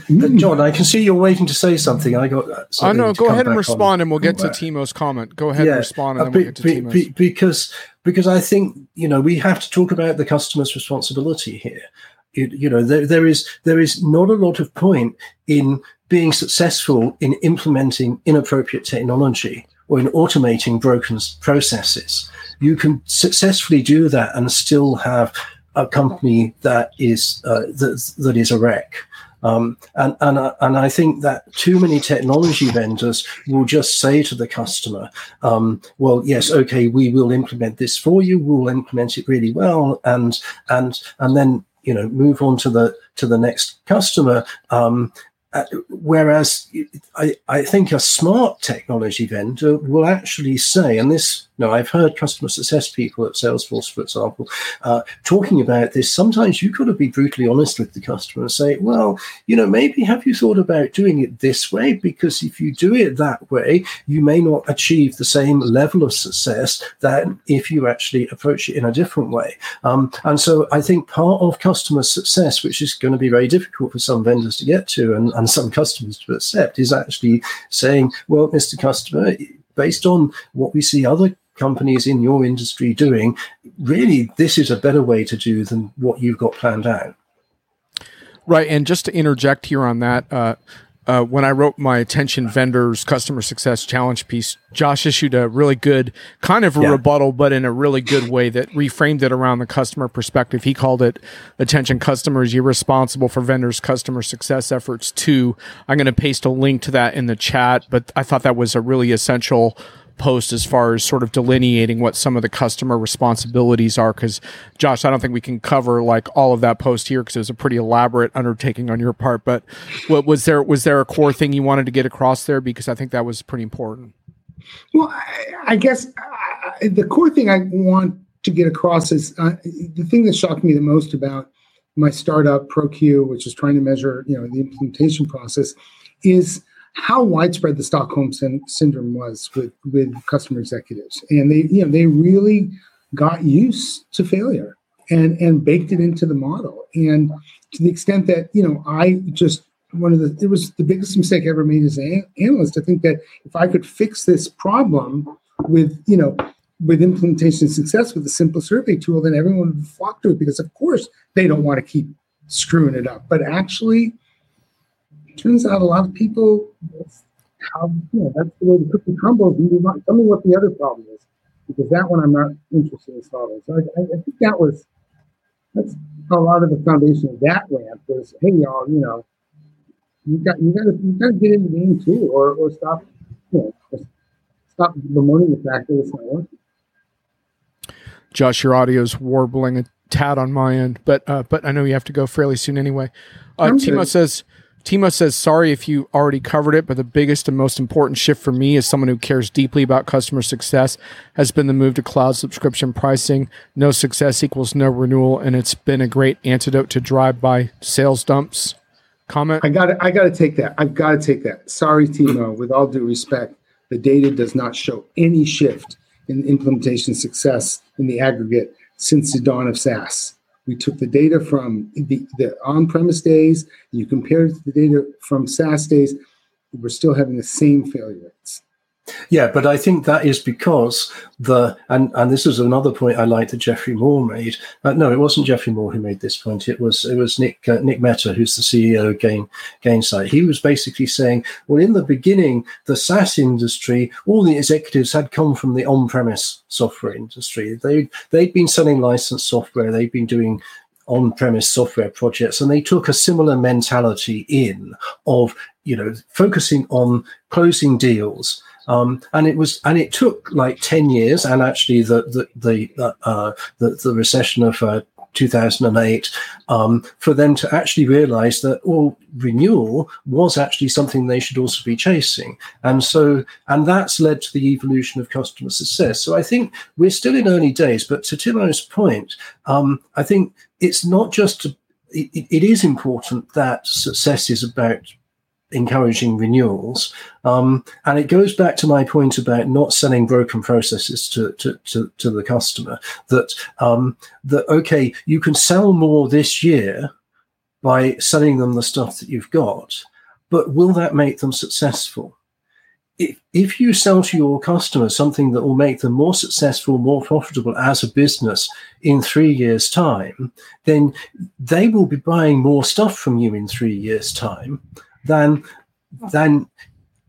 C: Hmm. John, I can see you're waiting to say something. I got.
A: Uh, oh no, go ahead and respond, on. and we'll get to Timo's comment. Go ahead yeah, and respond, and uh, then we'll get to be, Timo's. Be,
C: because because I think you know we have to talk about the customer's responsibility here you, you know there, there is there is not a lot of point in being successful in implementing inappropriate technology or in automating broken processes you can successfully do that and still have a company that is uh, that, that is a wreck um, and and uh, and I think that too many technology vendors will just say to the customer, um, "Well, yes, okay, we will implement this for you. We will implement it really well," and and and then you know move on to the to the next customer um, uh, whereas I, I think a smart technology vendor will actually say, and this, no, I've heard customer success people at Salesforce, for example, uh, talking about this. Sometimes you've got to be brutally honest with the customer and say, well, you know, maybe have you thought about doing it this way? Because if you do it that way, you may not achieve the same level of success that if you actually approach it in a different way. Um, and so I think part of customer success, which is going to be very difficult for some vendors to get to, and and some customers to accept is actually saying, well, Mr. Customer, based on what we see other companies in your industry doing, really, this is a better way to do than what you've got planned out.
A: Right. And just to interject here on that, uh, uh, when I wrote my attention vendors customer success challenge piece, Josh issued a really good kind of a yeah. rebuttal, but in a really good way that reframed it around the customer perspective. He called it attention customers. You're responsible for vendors customer success efforts too. I'm going to paste a link to that in the chat, but I thought that was a really essential post as far as sort of delineating what some of the customer responsibilities are because josh i don't think we can cover like all of that post here because it was a pretty elaborate undertaking on your part but what was there was there a core thing you wanted to get across there? Because i think that was pretty important.
B: Well i, I guess uh, the core thing i want to get across is uh, the thing that shocked me the most about my startup ProQ, which is trying to measure you know the implementation process, is how widespread the Stockholm sy- syndrome was with with customer executives, and they you know they really got used to failure and and baked it into the model, and to the extent that you know I just one of the it was the biggest mistake I ever made as an analyst to think that if I could fix this problem with you know with implementation success with a simple survey tool, then everyone would flock to it because, of course, they don't want to keep screwing it up. But actually, turns out a lot of people, how, you know, that's the way the cookie crumbles. You want, tell me what the other problem is, because that one I'm not interested in solving. So I, I think that was that's a lot of the foundation of that rant was, hey y'all, you know, you got you got to you got to get in the game too, or or stop, you know, stop bemoaning the fact that it's not working.
A: Josh, your audio's warbling a tad on my end, but uh, but I know you have to go fairly soon anyway. Uh, Timo good. says, Timo says, sorry if you already covered it, but the biggest and most important shift for me as someone who cares deeply about customer success has been the move to cloud subscription pricing. No success equals no renewal, and it's been a great antidote to drive-by sales dumps. Comment?
B: I got I got to take that. I've got to take that. Sorry, Timo. With all due respect, the data does not show any shift in implementation success in the aggregate since the dawn of SaaS. We took the data from the, the on premise days, you compare it to the data from SaaS days, we're still having the same failure rates.
C: Yeah, but I think that is because the and and this is another point I like that Geoffrey Moore made. Uh, no, it wasn't Geoffrey Moore who made this point. It was it was Nick uh, Nick Mehta, who's the CEO of Gain Gainsight. He was basically saying, well, in the beginning, the SaaS industry, all the executives had come from the on-premise software industry. They they'd been selling licensed software. They'd been doing on-premise software projects and they took a similar mentality in of you know focusing on closing deals um, and it was, and it took like ten years, and actually the the the uh, the, the, recession of uh, 2008 um, for them to actually realize that well renewal was actually something they should also be chasing. And so and that's led to the evolution of customer success. So i think we're still in early days but to timo's point um, i think it's not just to, it, it is important that success is about encouraging renewals. Um, and it goes back to my point about not selling broken processes to, to, to, to the customer that, um, that, okay, you can sell more this year by selling them the stuff that you've got, but will that make them successful? If, if you sell to your customer something that will make them more successful, more profitable as a business in three years' time, then they will be buying more stuff from you in three years' time than than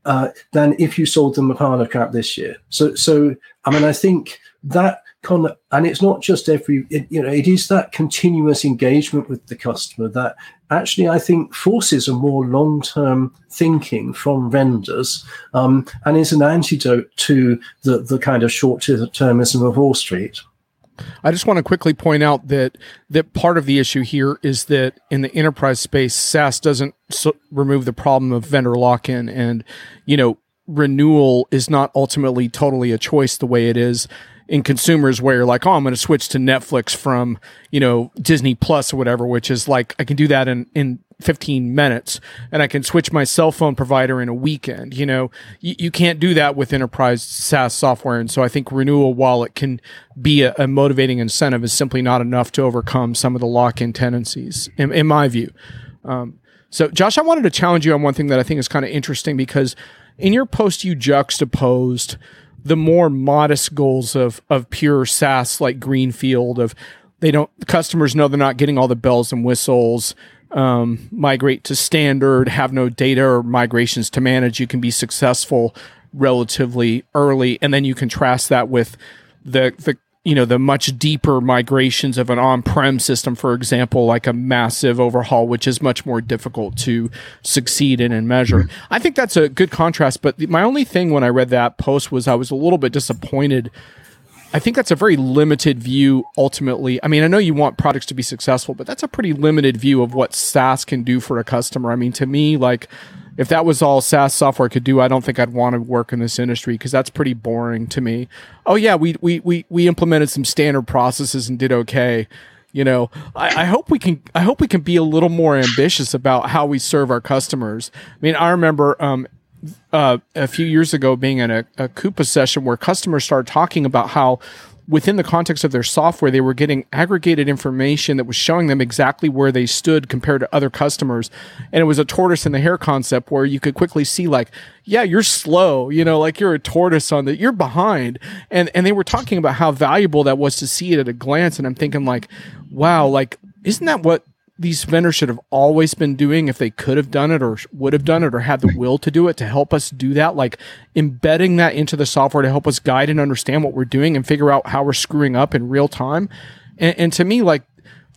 C: uh, than if you sold them a pile of crap this year. So so I mean I think that con and it's not just every it, you know it is that continuous engagement with the customer that actually I think forces a more long term thinking from vendors um, and is an antidote to the the kind of short termism of Wall Street.
A: I just want to quickly point out that that part of the issue here is that in the enterprise space, SaaS doesn't so remove the problem of vendor lock-in, and you know renewal is not ultimately totally a choice the way it is in consumers where you're like, oh, I'm going to switch to Netflix from, you know, Disney Plus or whatever, which is like, I can do that in, in 15 minutes and I can switch my cell phone provider in a weekend. You know, you, you can't do that with enterprise SaaS software. And so I think renewal, wallet can be a, a motivating incentive, is simply not enough to overcome some of the lock in tendencies, in, in my view. Um, so, Josh, I wanted to challenge you on one thing that I think is kind of interesting because in your post, you juxtaposed the more modest goals of of pure SaaS like Greenfield of they don't customers know they're not getting all the bells and whistles. Um, migrate to standard, have no data or migrations to manage. You can be successful relatively early, and then you contrast that with the the you know the much deeper migrations of an on-prem system for example like a massive overhaul which is much more difficult to succeed in and measure i think that's a good contrast but my only thing when i read that post was i was a little bit disappointed i think that's a very limited view ultimately i mean i know you want products to be successful but that's a pretty limited view of what saas can do for a customer i mean to me like if that was all SaaS software could do, I don't think I'd want to work in this industry because that's pretty boring to me. Oh yeah, we we we we implemented some standard processes and did okay. You know, I, I hope we can. I hope we can be a little more ambitious about how we serve our customers. I mean, I remember um, uh, a few years ago being in a, a Coupa session where customers started talking about how within the context of their software, they were getting aggregated information that was showing them exactly where they stood compared to other customers. And it was a tortoise and the hare concept where you could quickly see, like, yeah, you're slow, you know, like you're a tortoise on that, you're behind. And and they were talking about how valuable that was to see it at a glance. And I'm thinking, like, wow, like, isn't that what these vendors should have always been doing if they could have done it or would have done it or had the will to do it to help us do that like embedding that into the software to help us guide and understand what we're doing and figure out how we're screwing up in real time. And, and to me like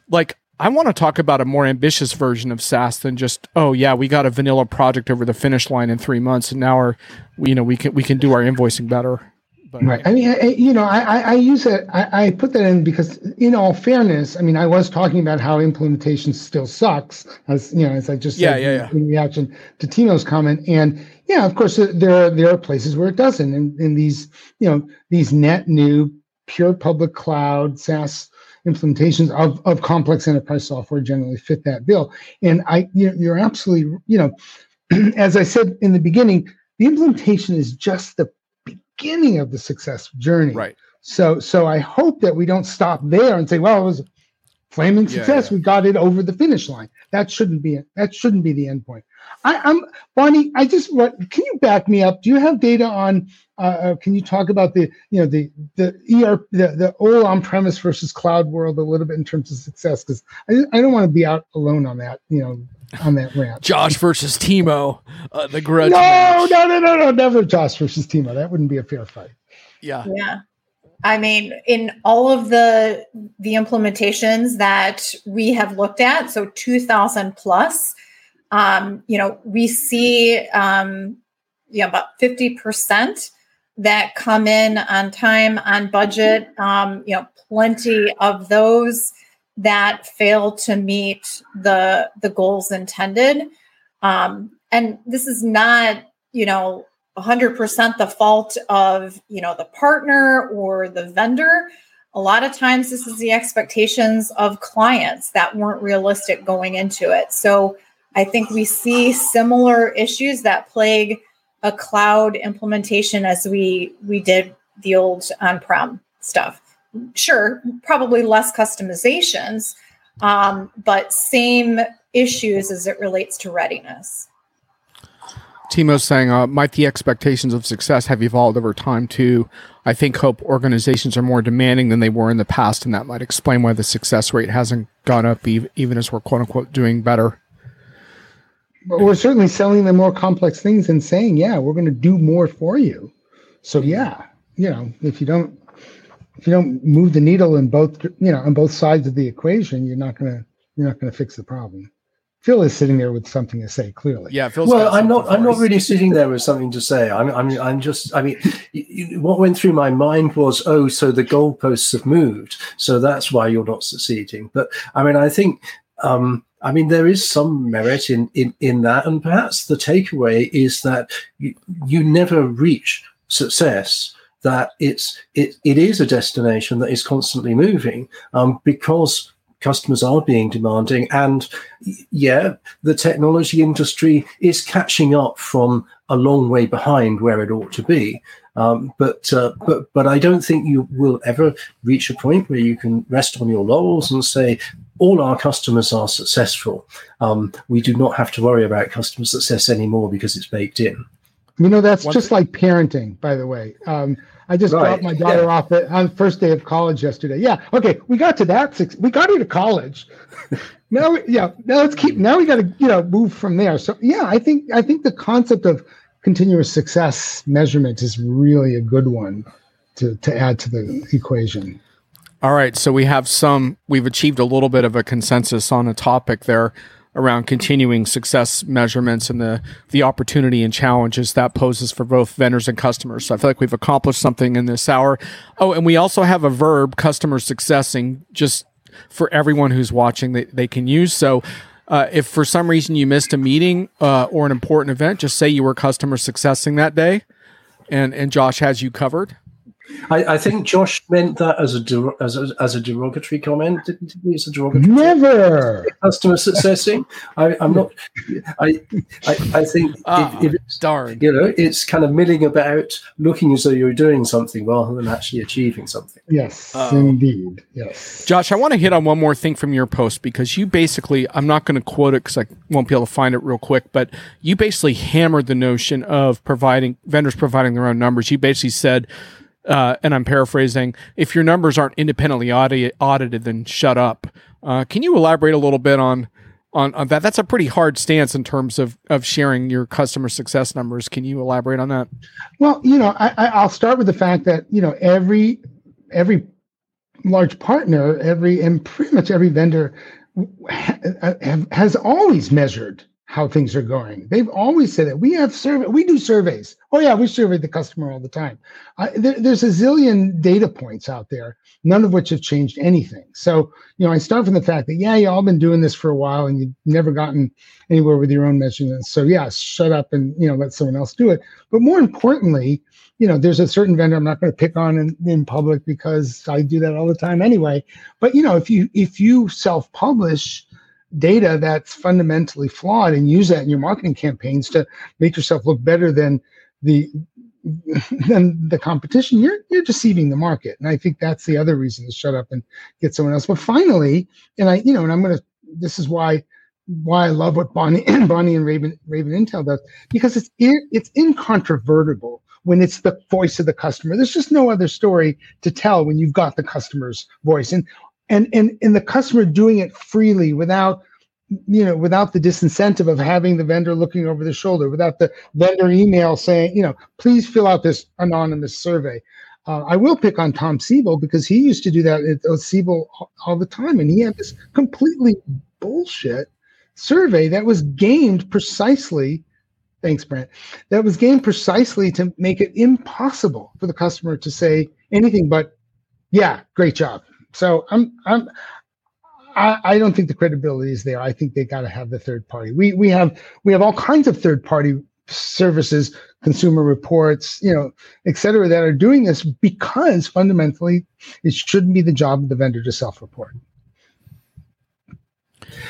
A: like I want to talk about a more ambitious version of SaaS than just oh yeah we got a vanilla project over the finish line in three months and now we're you know we can we can do our invoicing better
B: but, right. I mean, I, you know, I, I use it. I, I, put that in because, in all fairness, I mean, I was talking about how implementation still sucks, as you know, as I just
A: yeah,
B: said
A: yeah, yeah.
B: in reaction to Timo's comment. And yeah, of course, there are there are places where it doesn't, and, and these, you know, these net new pure public cloud SaaS implementations of, of complex enterprise software generally fit that bill. And I, you you're absolutely, you know, (clears throat) as I said in the beginning, the implementation is just the beginning of the success journey.
A: Right.
B: So so I hope that we don't stop there and say, well, it was flaming success. Yeah, yeah. We got it over the finish line. That shouldn't be that shouldn't be the end point. I, am Bonnie. I just what can you back me up? Do you have data on? Uh, uh can you talk about the you know the the ERP the, the old on premise versus cloud world a little bit in terms of success? Because I, I don't want to be out alone on that. You know on that rant.
A: Josh versus Timo, uh, the grudge.
B: No, match. no, no, no, no, never Josh versus Timo. That wouldn't be a fair fight.
A: Yeah.
D: Yeah. I mean, in all of the the implementations that we have looked at, so 2,000 plus, um, you know, we see um, you know, about 50% that come in on time, on budget. Um, you know, plenty of those that fail to meet the the goals intended. Um, and this is not you know 100% the fault of you know the partner or the vendor. A lot of times this is the expectations of clients that weren't realistic going into it. So i think we see similar issues that plague a cloud implementation as we we did the old on-prem stuff sure, probably less customizations, um, but same issues as it relates to readiness.
A: Timo's saying, uh, might the expectations of success have evolved over time too? I think hope organizations are more demanding than they were in the past, and that might explain why the success rate hasn't gone up, even as we're quote unquote doing better.
B: But we're certainly selling them more complex things and saying, yeah, we're going to do more for you. So yeah, you know, if you don't if you don't move the needle in both you know on both sides of the equation, you're not gonna you're not gonna fix the problem. Phil is sitting there with something to say. Clearly,
A: yeah.
C: Phil's well, I'm not. I'm not really sitting there with something to say. I'm. I'm. I'm just. I mean, what went through my mind was, oh, so the goalposts have moved, so that's why you're not succeeding. But I mean, I think. Um, I mean, there is some merit in, in, in that, and perhaps the takeaway is that you, you never reach success that it's it, it is a destination that is constantly moving um, because customers are being demanding and yeah the technology industry is catching up from a long way behind where it ought to be um, but uh, but but I don't think you will ever reach a point where you can rest on your laurels and say all our customers are successful. Um, we do not have to worry about customer success anymore because it's baked in.
B: You know, that's One just thing. like parenting, by the way. Um, I just right. dropped my daughter yeah. off at, on first day of college yesterday. Yeah. Okay. We got to that six. We got her to college. (laughs) now, yeah. Now let's keep. Now we got to you know move from there. So yeah, I think I think the concept of continuous success measurement is really a good one to to add to the equation.
A: All right. So we have some. We've achieved a little bit of a consensus on a topic there around continuing success measurements and the the opportunity and challenges that poses for both vendors and customers. So I feel like we've accomplished something in this hour. Oh, and we also have a verb, customer successing, just for everyone who's watching that they can use. So Uh, if for some reason you missed a meeting uh, or an important event, just say you were customer successing that day, and and Josh has you covered.
C: I, I, think Josh meant that as a, as a as a derogatory comment. Didn't he? It's a derogatory.
B: Never
C: customer successing. I, am not. I I, I think
A: ah, if, if it's darn,
C: you know, it's kind of milling about, looking as though you're doing something rather than actually achieving something.
B: Yes, uh, indeed. Yes,
A: Josh, I want to hit on one more thing from your post because you basically, I'm not going to quote it because I won't be able to find it real quick, but you basically hammered the notion of providing vendors providing their own numbers. You basically said uh, and I'm paraphrasing, if your numbers aren't independently audit- audited, then shut up. Uh, can you elaborate a little bit on, on, on that? That's a pretty hard stance in terms of of sharing your customer success numbers. Can you elaborate on that?
B: Well, you know, I, I'll start with the fact that you know every every large partner, every and pretty much every vendor has always measured how things are going. They've always said that We have survey. We do surveys. Oh yeah, we survey the customer all the time. Uh, there, there's a zillion data points out there, none of which have changed anything. So you know, I start from the fact that yeah, you all been doing this for a while and you've never gotten anywhere with your own measurements. So yeah, shut up and you know let someone else do it. But more importantly, you know, there's a certain vendor I'm not going to pick on in, in public because I do that all the time anyway. But you know, if you if you self-publish data that's fundamentally flawed and use that in your marketing campaigns to make yourself look better than the (laughs) than the competition you're you're deceiving the market. And i think that's the other reason to shut up and get someone else. But finally and i you know and i'm going to this is why why i love what bonnie (clears throat) bonnie and raven raven intel does because it's it's incontrovertible when it's the voice of the customer. There's just no other story to tell when you've got the customer's voice. And and and and the customer doing it freely without you know without the disincentive of having the vendor looking over the shoulder without the vendor email saying you know please fill out this anonymous survey uh, I will pick on Tom Siebel because he used to do that at uh, Siebel all the time, and he had this completely bullshit survey that was gamed precisely. Thanks, Brent. That was gamed precisely to make it impossible for the customer to say anything but, "Yeah, great job." So I'm I'm I, I don't think the credibility is there. I think they got to have the third party. We we have we have all kinds of third party services, consumer reports, you know, et cetera, that are doing this because fundamentally it shouldn't be the job of the vendor to self-report.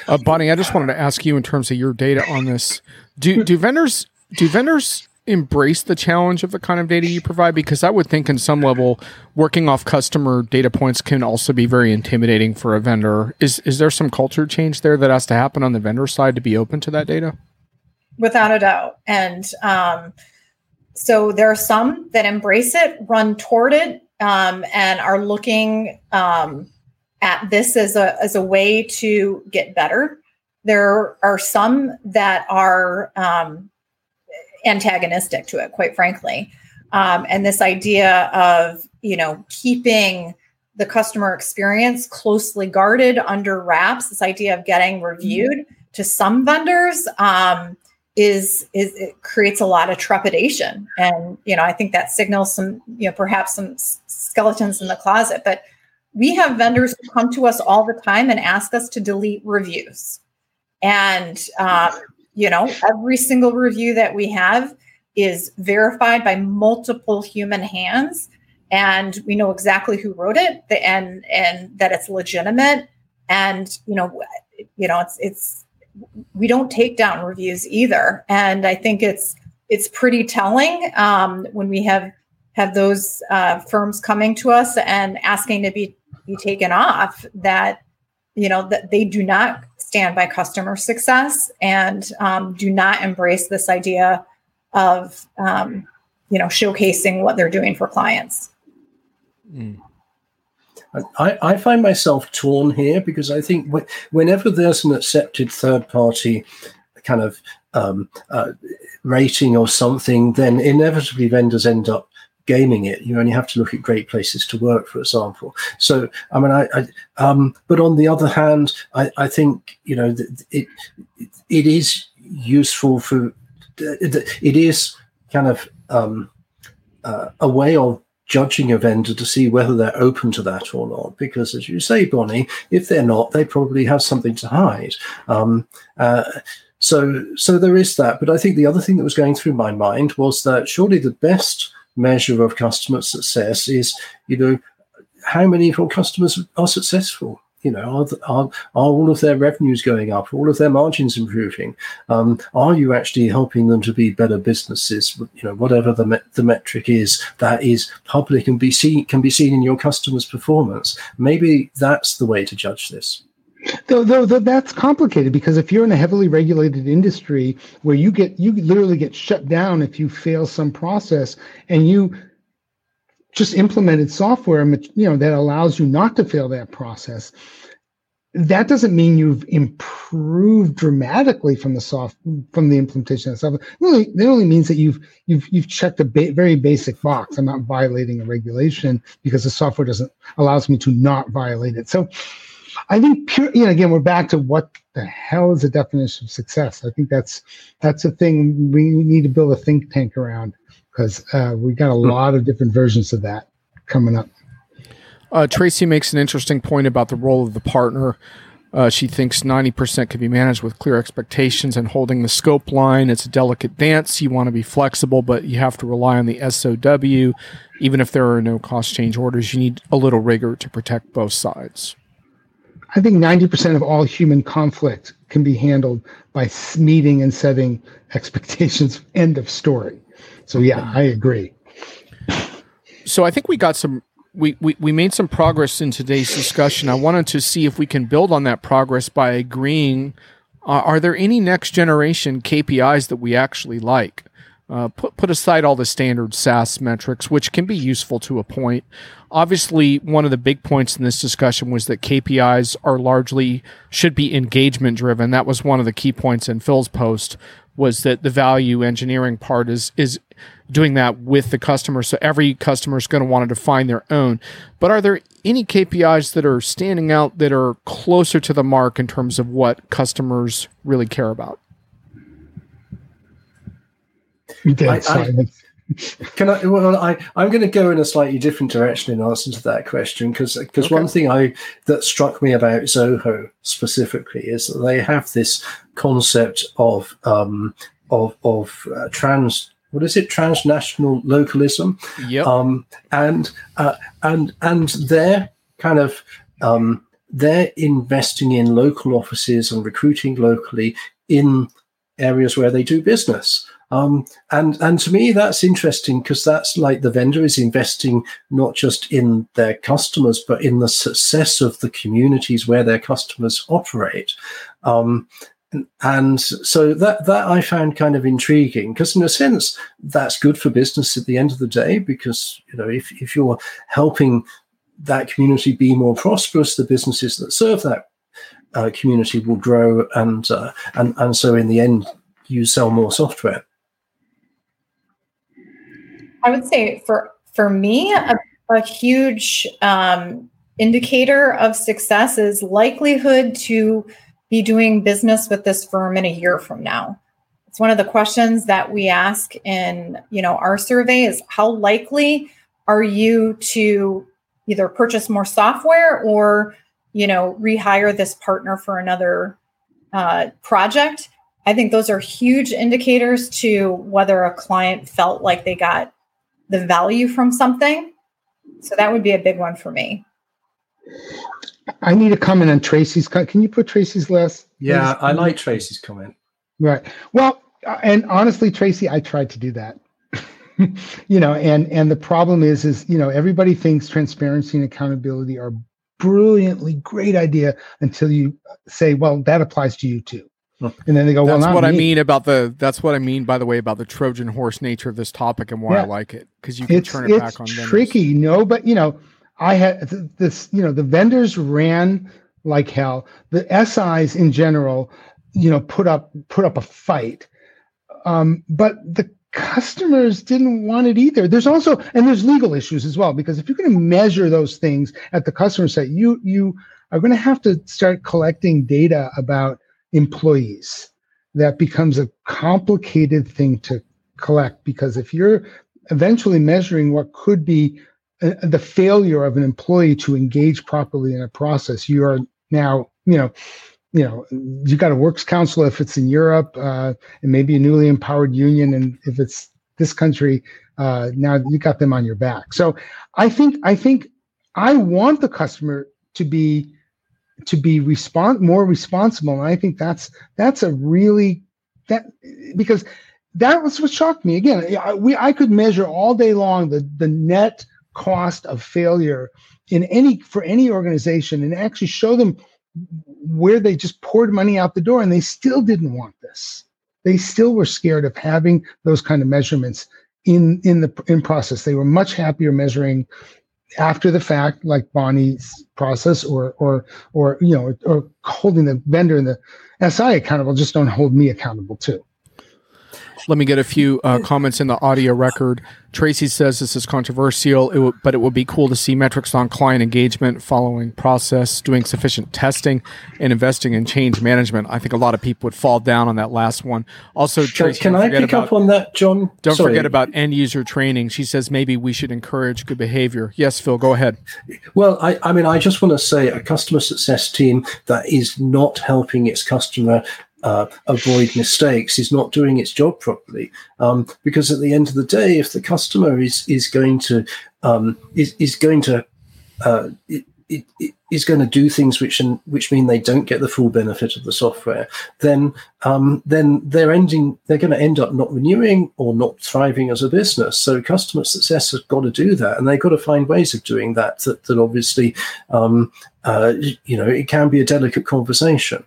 A: Uh, Bonnie, I just wanted to ask you in terms of your data on this. Do do vendors do vendors embrace the challenge of the kind of data you provide? Because I would think, in some level, working off customer data points can also be very intimidating for a vendor. Is is there some culture change there that has to happen on the vendor side to be open to that data?
D: Without a doubt, and um, so there are some that embrace it, run toward it, um, and are looking um, at this as a as a way to get better. There are some that are um, antagonistic to it, quite frankly. Um, and this idea of you know keeping the customer experience closely guarded under wraps, this idea of getting reviewed mm-hmm. to some vendors um, is is it creates a lot of trepidation, and you know I think that signals some you know perhaps some skeletons in the closet, but we have vendors who come to us all the time and ask us to delete reviews and um, you know, every single review that we have is verified by multiple human hands and we know exactly who wrote it and and that it's legitimate. And you know you know it's it's we don't take down reviews either. And i think it's it's pretty telling um, when we have have those uh, firms coming to us and asking to be be taken off that you know that they do not stand by customer success and um, do not embrace this idea of um, you know showcasing what they're doing for clients
C: mm. I, I, find myself torn here because I think whenever there's an accepted third party kind of um, uh, rating or something, then inevitably vendors end up gaming it. You only have to look at great places to work, for example. So, I mean, I, I um, but on the other hand, I, I think you know it, it is useful for it is kind of um, uh, a way of judging a vendor to see whether they're open to that or not. Because, as you say, Bonnie, if they're not, they probably have something to hide. Um, uh, so, so there is that. But I think the other thing that was going through my mind was that surely the best measure of customer success is, you know, how many of your customers are successful you know, are, are, are all of their revenues going up? All of their margins improving? Um, are you actually helping them to be better businesses? You know, whatever the, the metric is, that is public and be seen can be seen in your customers' performance. Maybe that's the way to judge this.
B: Though, though, though, that's complicated because if you're in a heavily regulated industry where you get you literally get shut down if you fail some process and you just implemented software you know that allows you not to fail that process that doesn't mean you've improved dramatically from the soft from the implementation of software. It only, only means that you've you've you've checked a ba- very basic box. I'm not violating a regulation because the software doesn't allows me to not violate it. So I think pure you know again we're back to what the hell is the definition of success. I think that's that's a thing we need to build a think tank around because uh, we got a hmm. lot of different versions of that coming up.
A: Uh, Tracy makes an interesting point about the role of the partner. Uh, she thinks 90% can be managed with clear expectations and holding the scope line. It's a delicate dance. You want to be flexible, but you have to rely on the SOW. Even if there are no cost change orders, you need a little rigor to protect both sides.
B: I think 90% of all human conflict can be handled by meeting and setting (laughs) expectations. End of story. So yeah, I agree.
A: So I think we got some we, we, we made some progress in today's discussion. I wanted to see if we can build on that progress by agreeing. Uh, are there any next generation KPIs that we actually like? Uh, put put aside all the standard SaaS metrics, which can be useful to a point. Obviously, one of the big points in this discussion was that KPIs are largely should be engagement driven. That was one of the key points in Phil's post was that the value engineering part is is doing that with the customer. So every customer is going to want to define their own. But are there any KPIs that are standing out that are closer to the mark in terms of what customers really care about?
C: I, I, can I? Well, I I'm going to go in a slightly different direction in answer to that question because because okay. one thing I that struck me about Zoho specifically is that they have this concept of um, of of uh, trans what is it transnational localism
A: yep.
C: um, and uh, and and they're kind of um, they're investing in local offices and recruiting locally in areas where they do business um, and and to me that's interesting because that's like the vendor is investing not just in their customers but in the success of the communities where their customers operate. Um, and so that that I found kind of intriguing because in a sense that's good for business at the end of the day because you know if if you're helping that community be more prosperous, the businesses that serve that uh, community will grow and uh, and and so in the end you sell more software.
D: I would say for for me, a, a huge um, indicator of success is likelihood to be doing business with this firm in a year from now. It's one of the questions that we ask in you know our survey is how likely are you to either purchase more software or you know rehire this partner for another uh, project i think those are huge indicators to whether a client felt like they got the value from something. So that would be a big one for me.
B: I need a comment on Tracy's. Can you put Tracy's last?
C: Yeah, I like Tracy's comment.
B: Right. Well, uh, and honestly, Tracy, I tried to do that. (laughs) you know, and and the problem is, is you know, everybody thinks transparency and accountability are brilliantly great idea until you say, well, that applies to you too. (laughs) And then they go, well,
A: that's what
B: me.
A: I mean about the. That's what I mean, by the way, about the Trojan horse nature of this topic and why yeah. I like it because you can
B: it's,
A: turn it back on.
B: Tricky, vendors. no, but you know, I had this. You know, the vendors ran like hell. The SIs in general, you know, put up put up a fight, um, but the customers didn't want it either. There's also and there's legal issues as well because if you're going to measure those things at the customer site, you you are going to have to start collecting data about employees. That becomes a complicated thing to collect because if you're eventually measuring what could be uh, the failure of an employee to engage properly in a process, you are now, you know, you know, you got a works council if it's in Europe, uh, and maybe a newly empowered union, and if it's this country, uh, now you got them on your back. So I think I think I want the customer to be to be respond more responsible, and I think that's that's a really that because that was what shocked me. Again, we I could measure all day long the the net cost of failure in any for any organization and actually show them where they just poured money out the door and they still didn't want this. They still were scared of having those kind of measurements in in the in process. They were much happier measuring after the fact, like Bonnie's process, or or or you know, or holding the vendor and the SI accountable. Just don't hold me accountable too.
A: Let me get a few uh, comments in the audio record. Tracy says this is controversial, it w- but it would be cool to see metrics on client engagement, following process, doing sufficient testing, and investing in change management. I think a lot of people would fall down on that last one. Also, Tracy,
C: can I pick
A: about,
C: up on that, John?
A: Don't Sorry. forget about end user training. She says maybe we should encourage good behavior. Yes, Phil, go ahead.
C: Well, I, I mean, I just want to say a customer success team that is not helping its customer uh, avoid mistakes is not doing its job properly. Um, because at the end of the day, if the customer is is going to um, is is going to uh, it, it, it is going to do things which which mean they don't get the full benefit of the software, then um, then they're ending they're going to end up not renewing or not thriving as a business. So customer success has got to do that, and they've got to find ways of doing that. That, that obviously, um, uh, you know, it can be a delicate conversation.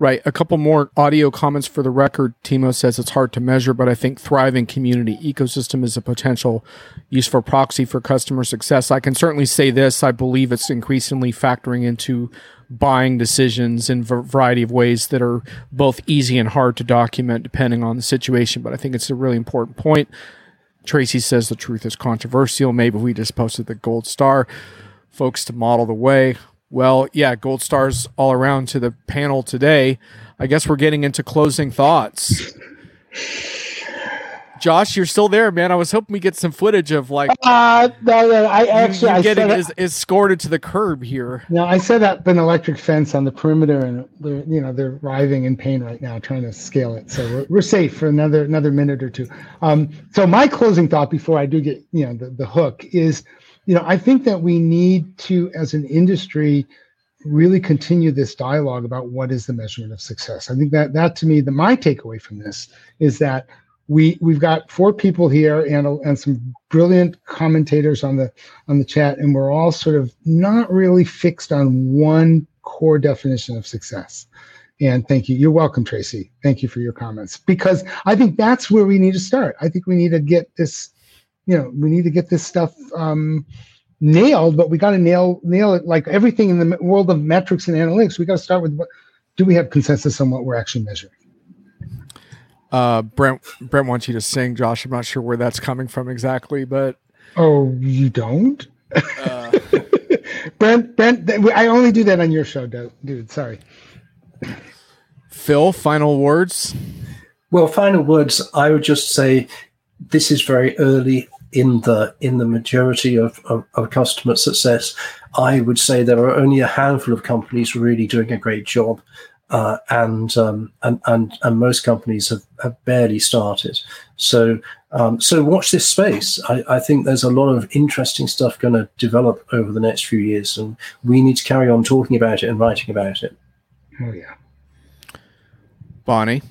A: Right. A couple more audio comments for the record. Timo says it's hard to measure, but I think thriving community ecosystem is a potential useful proxy for customer success. I can certainly say this. I believe it's increasingly factoring into buying decisions in a variety of ways that are both easy and hard to document depending on the situation. But I think it's a really important point. Tracy says the truth is controversial. Maybe we just posted the gold star folks to model the way. Well, yeah, gold stars all around to the panel today. I guess we're getting into closing thoughts. Josh, you're still there, man. I was hoping we get some footage of like.
B: Uh, no, no, I actually
A: you, getting is, escorted to the curb here.
B: No, I set up an electric fence on the perimeter, and they're you know they're writhing in pain right now, trying to scale it. So we're, we're safe for another another minute or two. Um, so my closing thought before I do get you know the, the hook is you know, I think that we need to, as an industry, really continue this dialogue about what is the measurement of success. I think that that to me, the my takeaway from this is that we we've got four people here and and some brilliant commentators on the on the chat, and we're all sort of not really fixed on one core definition of success. And thank you. You're welcome, Tracy. Thank you for your comments because I think that's where we need to start. I think we need to get this you know we need to get this stuff um, nailed but we got to nail nail it like everything in the world of metrics and analytics we got to start with what do we have consensus on what we're actually measuring?
A: Uh brent brent wants you to sing josh. I'm not sure where that's coming from exactly but
B: oh you don't? Uh, (laughs) brent brent i only do that on your show dude. Sorry.
A: Phil final words?
C: Well final words i would just say this is very early in the in the majority of, of, of, customer success, I would say there are only a handful of companies really doing a great job, uh, and, um, and and and most companies have, have barely started. So um, so watch this space. I, I think there's a lot of interesting stuff going to develop over the next few years, and we need to carry on talking about it and writing about it.
B: Oh yeah,
A: Bonnie.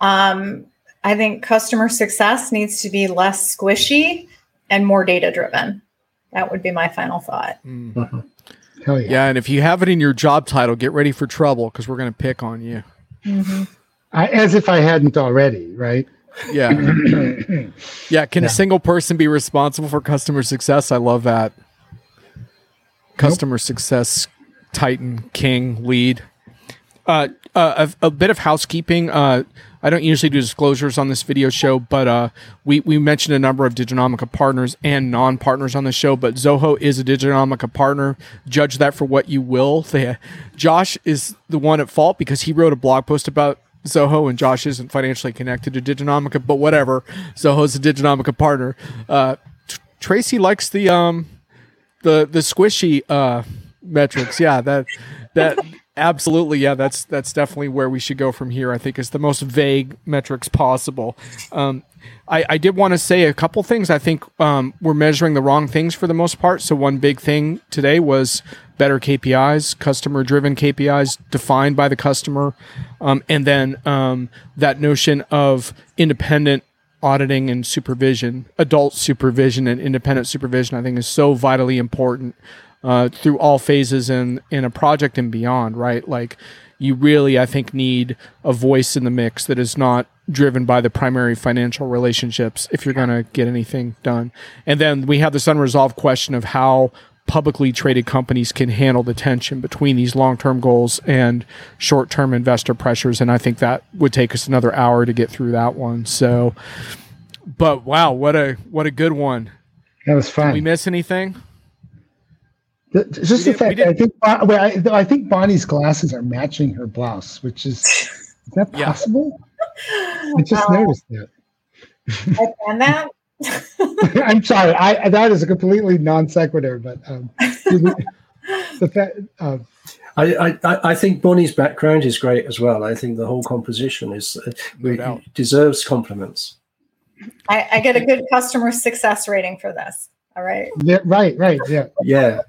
D: Um, I think customer success needs to be less squishy and more data driven. That would be my final thought.
A: Mm-hmm. Hell yeah. yeah. And if you have it in your job title, get ready for trouble because we're going to pick on you.
B: Mm-hmm. I, as if I hadn't already, right?
A: Yeah. (clears throat) yeah. Can yeah. a single person be responsible for customer success? I love that. Customer nope. success, Titan, King, lead. Uh, uh, a, a, bit of housekeeping. Uh, I don't usually do disclosures on this video show, but uh, we we mentioned a number of Diginomica partners and non-partners on the show. But Zoho is a Diginomica partner. Judge that for what you will. (laughs) They, Josh is the one at fault because he wrote a blog post about Zoho, and Josh isn't financially connected to Diginomica. But whatever, Zoho's a Diginomica partner. Uh, Tracy likes the um the the squishy uh metrics. Yeah, that that absolutely yeah that's that's definitely where we should go from here i think is the most vague metrics possible. Um, I, I did want to say a couple things i think um, we're measuring the wrong things for the most part so one big thing today was better kpis customer driven kpis defined by the customer um, and then um, that notion of independent auditing and supervision adult supervision and independent supervision i think is so vitally important uh, through all phases in in a project and beyond, right? Like you really, I think, need a voice in the mix that is not driven by the primary financial relationships if you're going to get anything done. And then we have this unresolved question of how publicly traded companies can handle the tension between these long-term goals and short-term investor pressures and I think that would take us another hour to get through that one. So but wow, what a what a good one.
B: That was fun.
A: Did we miss anything?
B: The, just the fact I think I, I, think Bonnie's glasses are matching her blouse, which is is that possible? Yeah. (laughs) I just uh, noticed that.
D: I found that. (laughs)
B: I'm sorry. I that is a completely non sequitur, but um, the fact. Uh,
C: I, I, I think Bonnie's background is great as well. I think the whole composition is uh, deserves compliments.
D: I, I get a good customer success rating for this. All right.
B: Yeah, right, right. Yeah.
C: Yeah.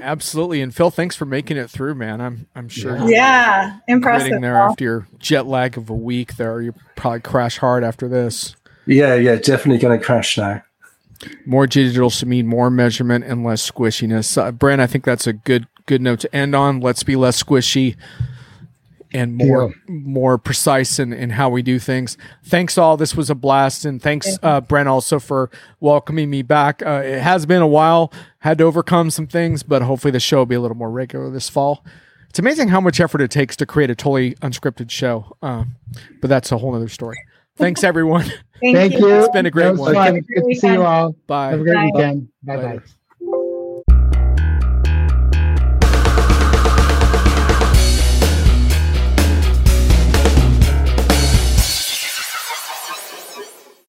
A: Absolutely. And Phil, thanks for making it through, man. I'm I'm sure.
D: Yeah. Impressive.
A: Getting there after your jet lag of a week there. You probably crash hard after this.
C: Yeah, yeah, definitely gonna crash now.
A: More digital should mean more measurement and less squishiness. Uh, Brent, I think that's a good good note to end on. Let's be less squishy and more yeah. more precise in, in how we do things. Thanks all. This was a blast, and thanks uh, Brent also for welcoming me back. Uh, it has been a while. Had to overcome some things, but hopefully the show will be a little more regular this fall. It's amazing how much effort it takes to create a totally unscripted show, uh, but that's a whole other story. Thanks everyone. (laughs)
B: Thank, Thank you.
A: It's been a great one.
B: Good to see you all.
A: Bye.
B: Have a great Bye. weekend. Bye bye.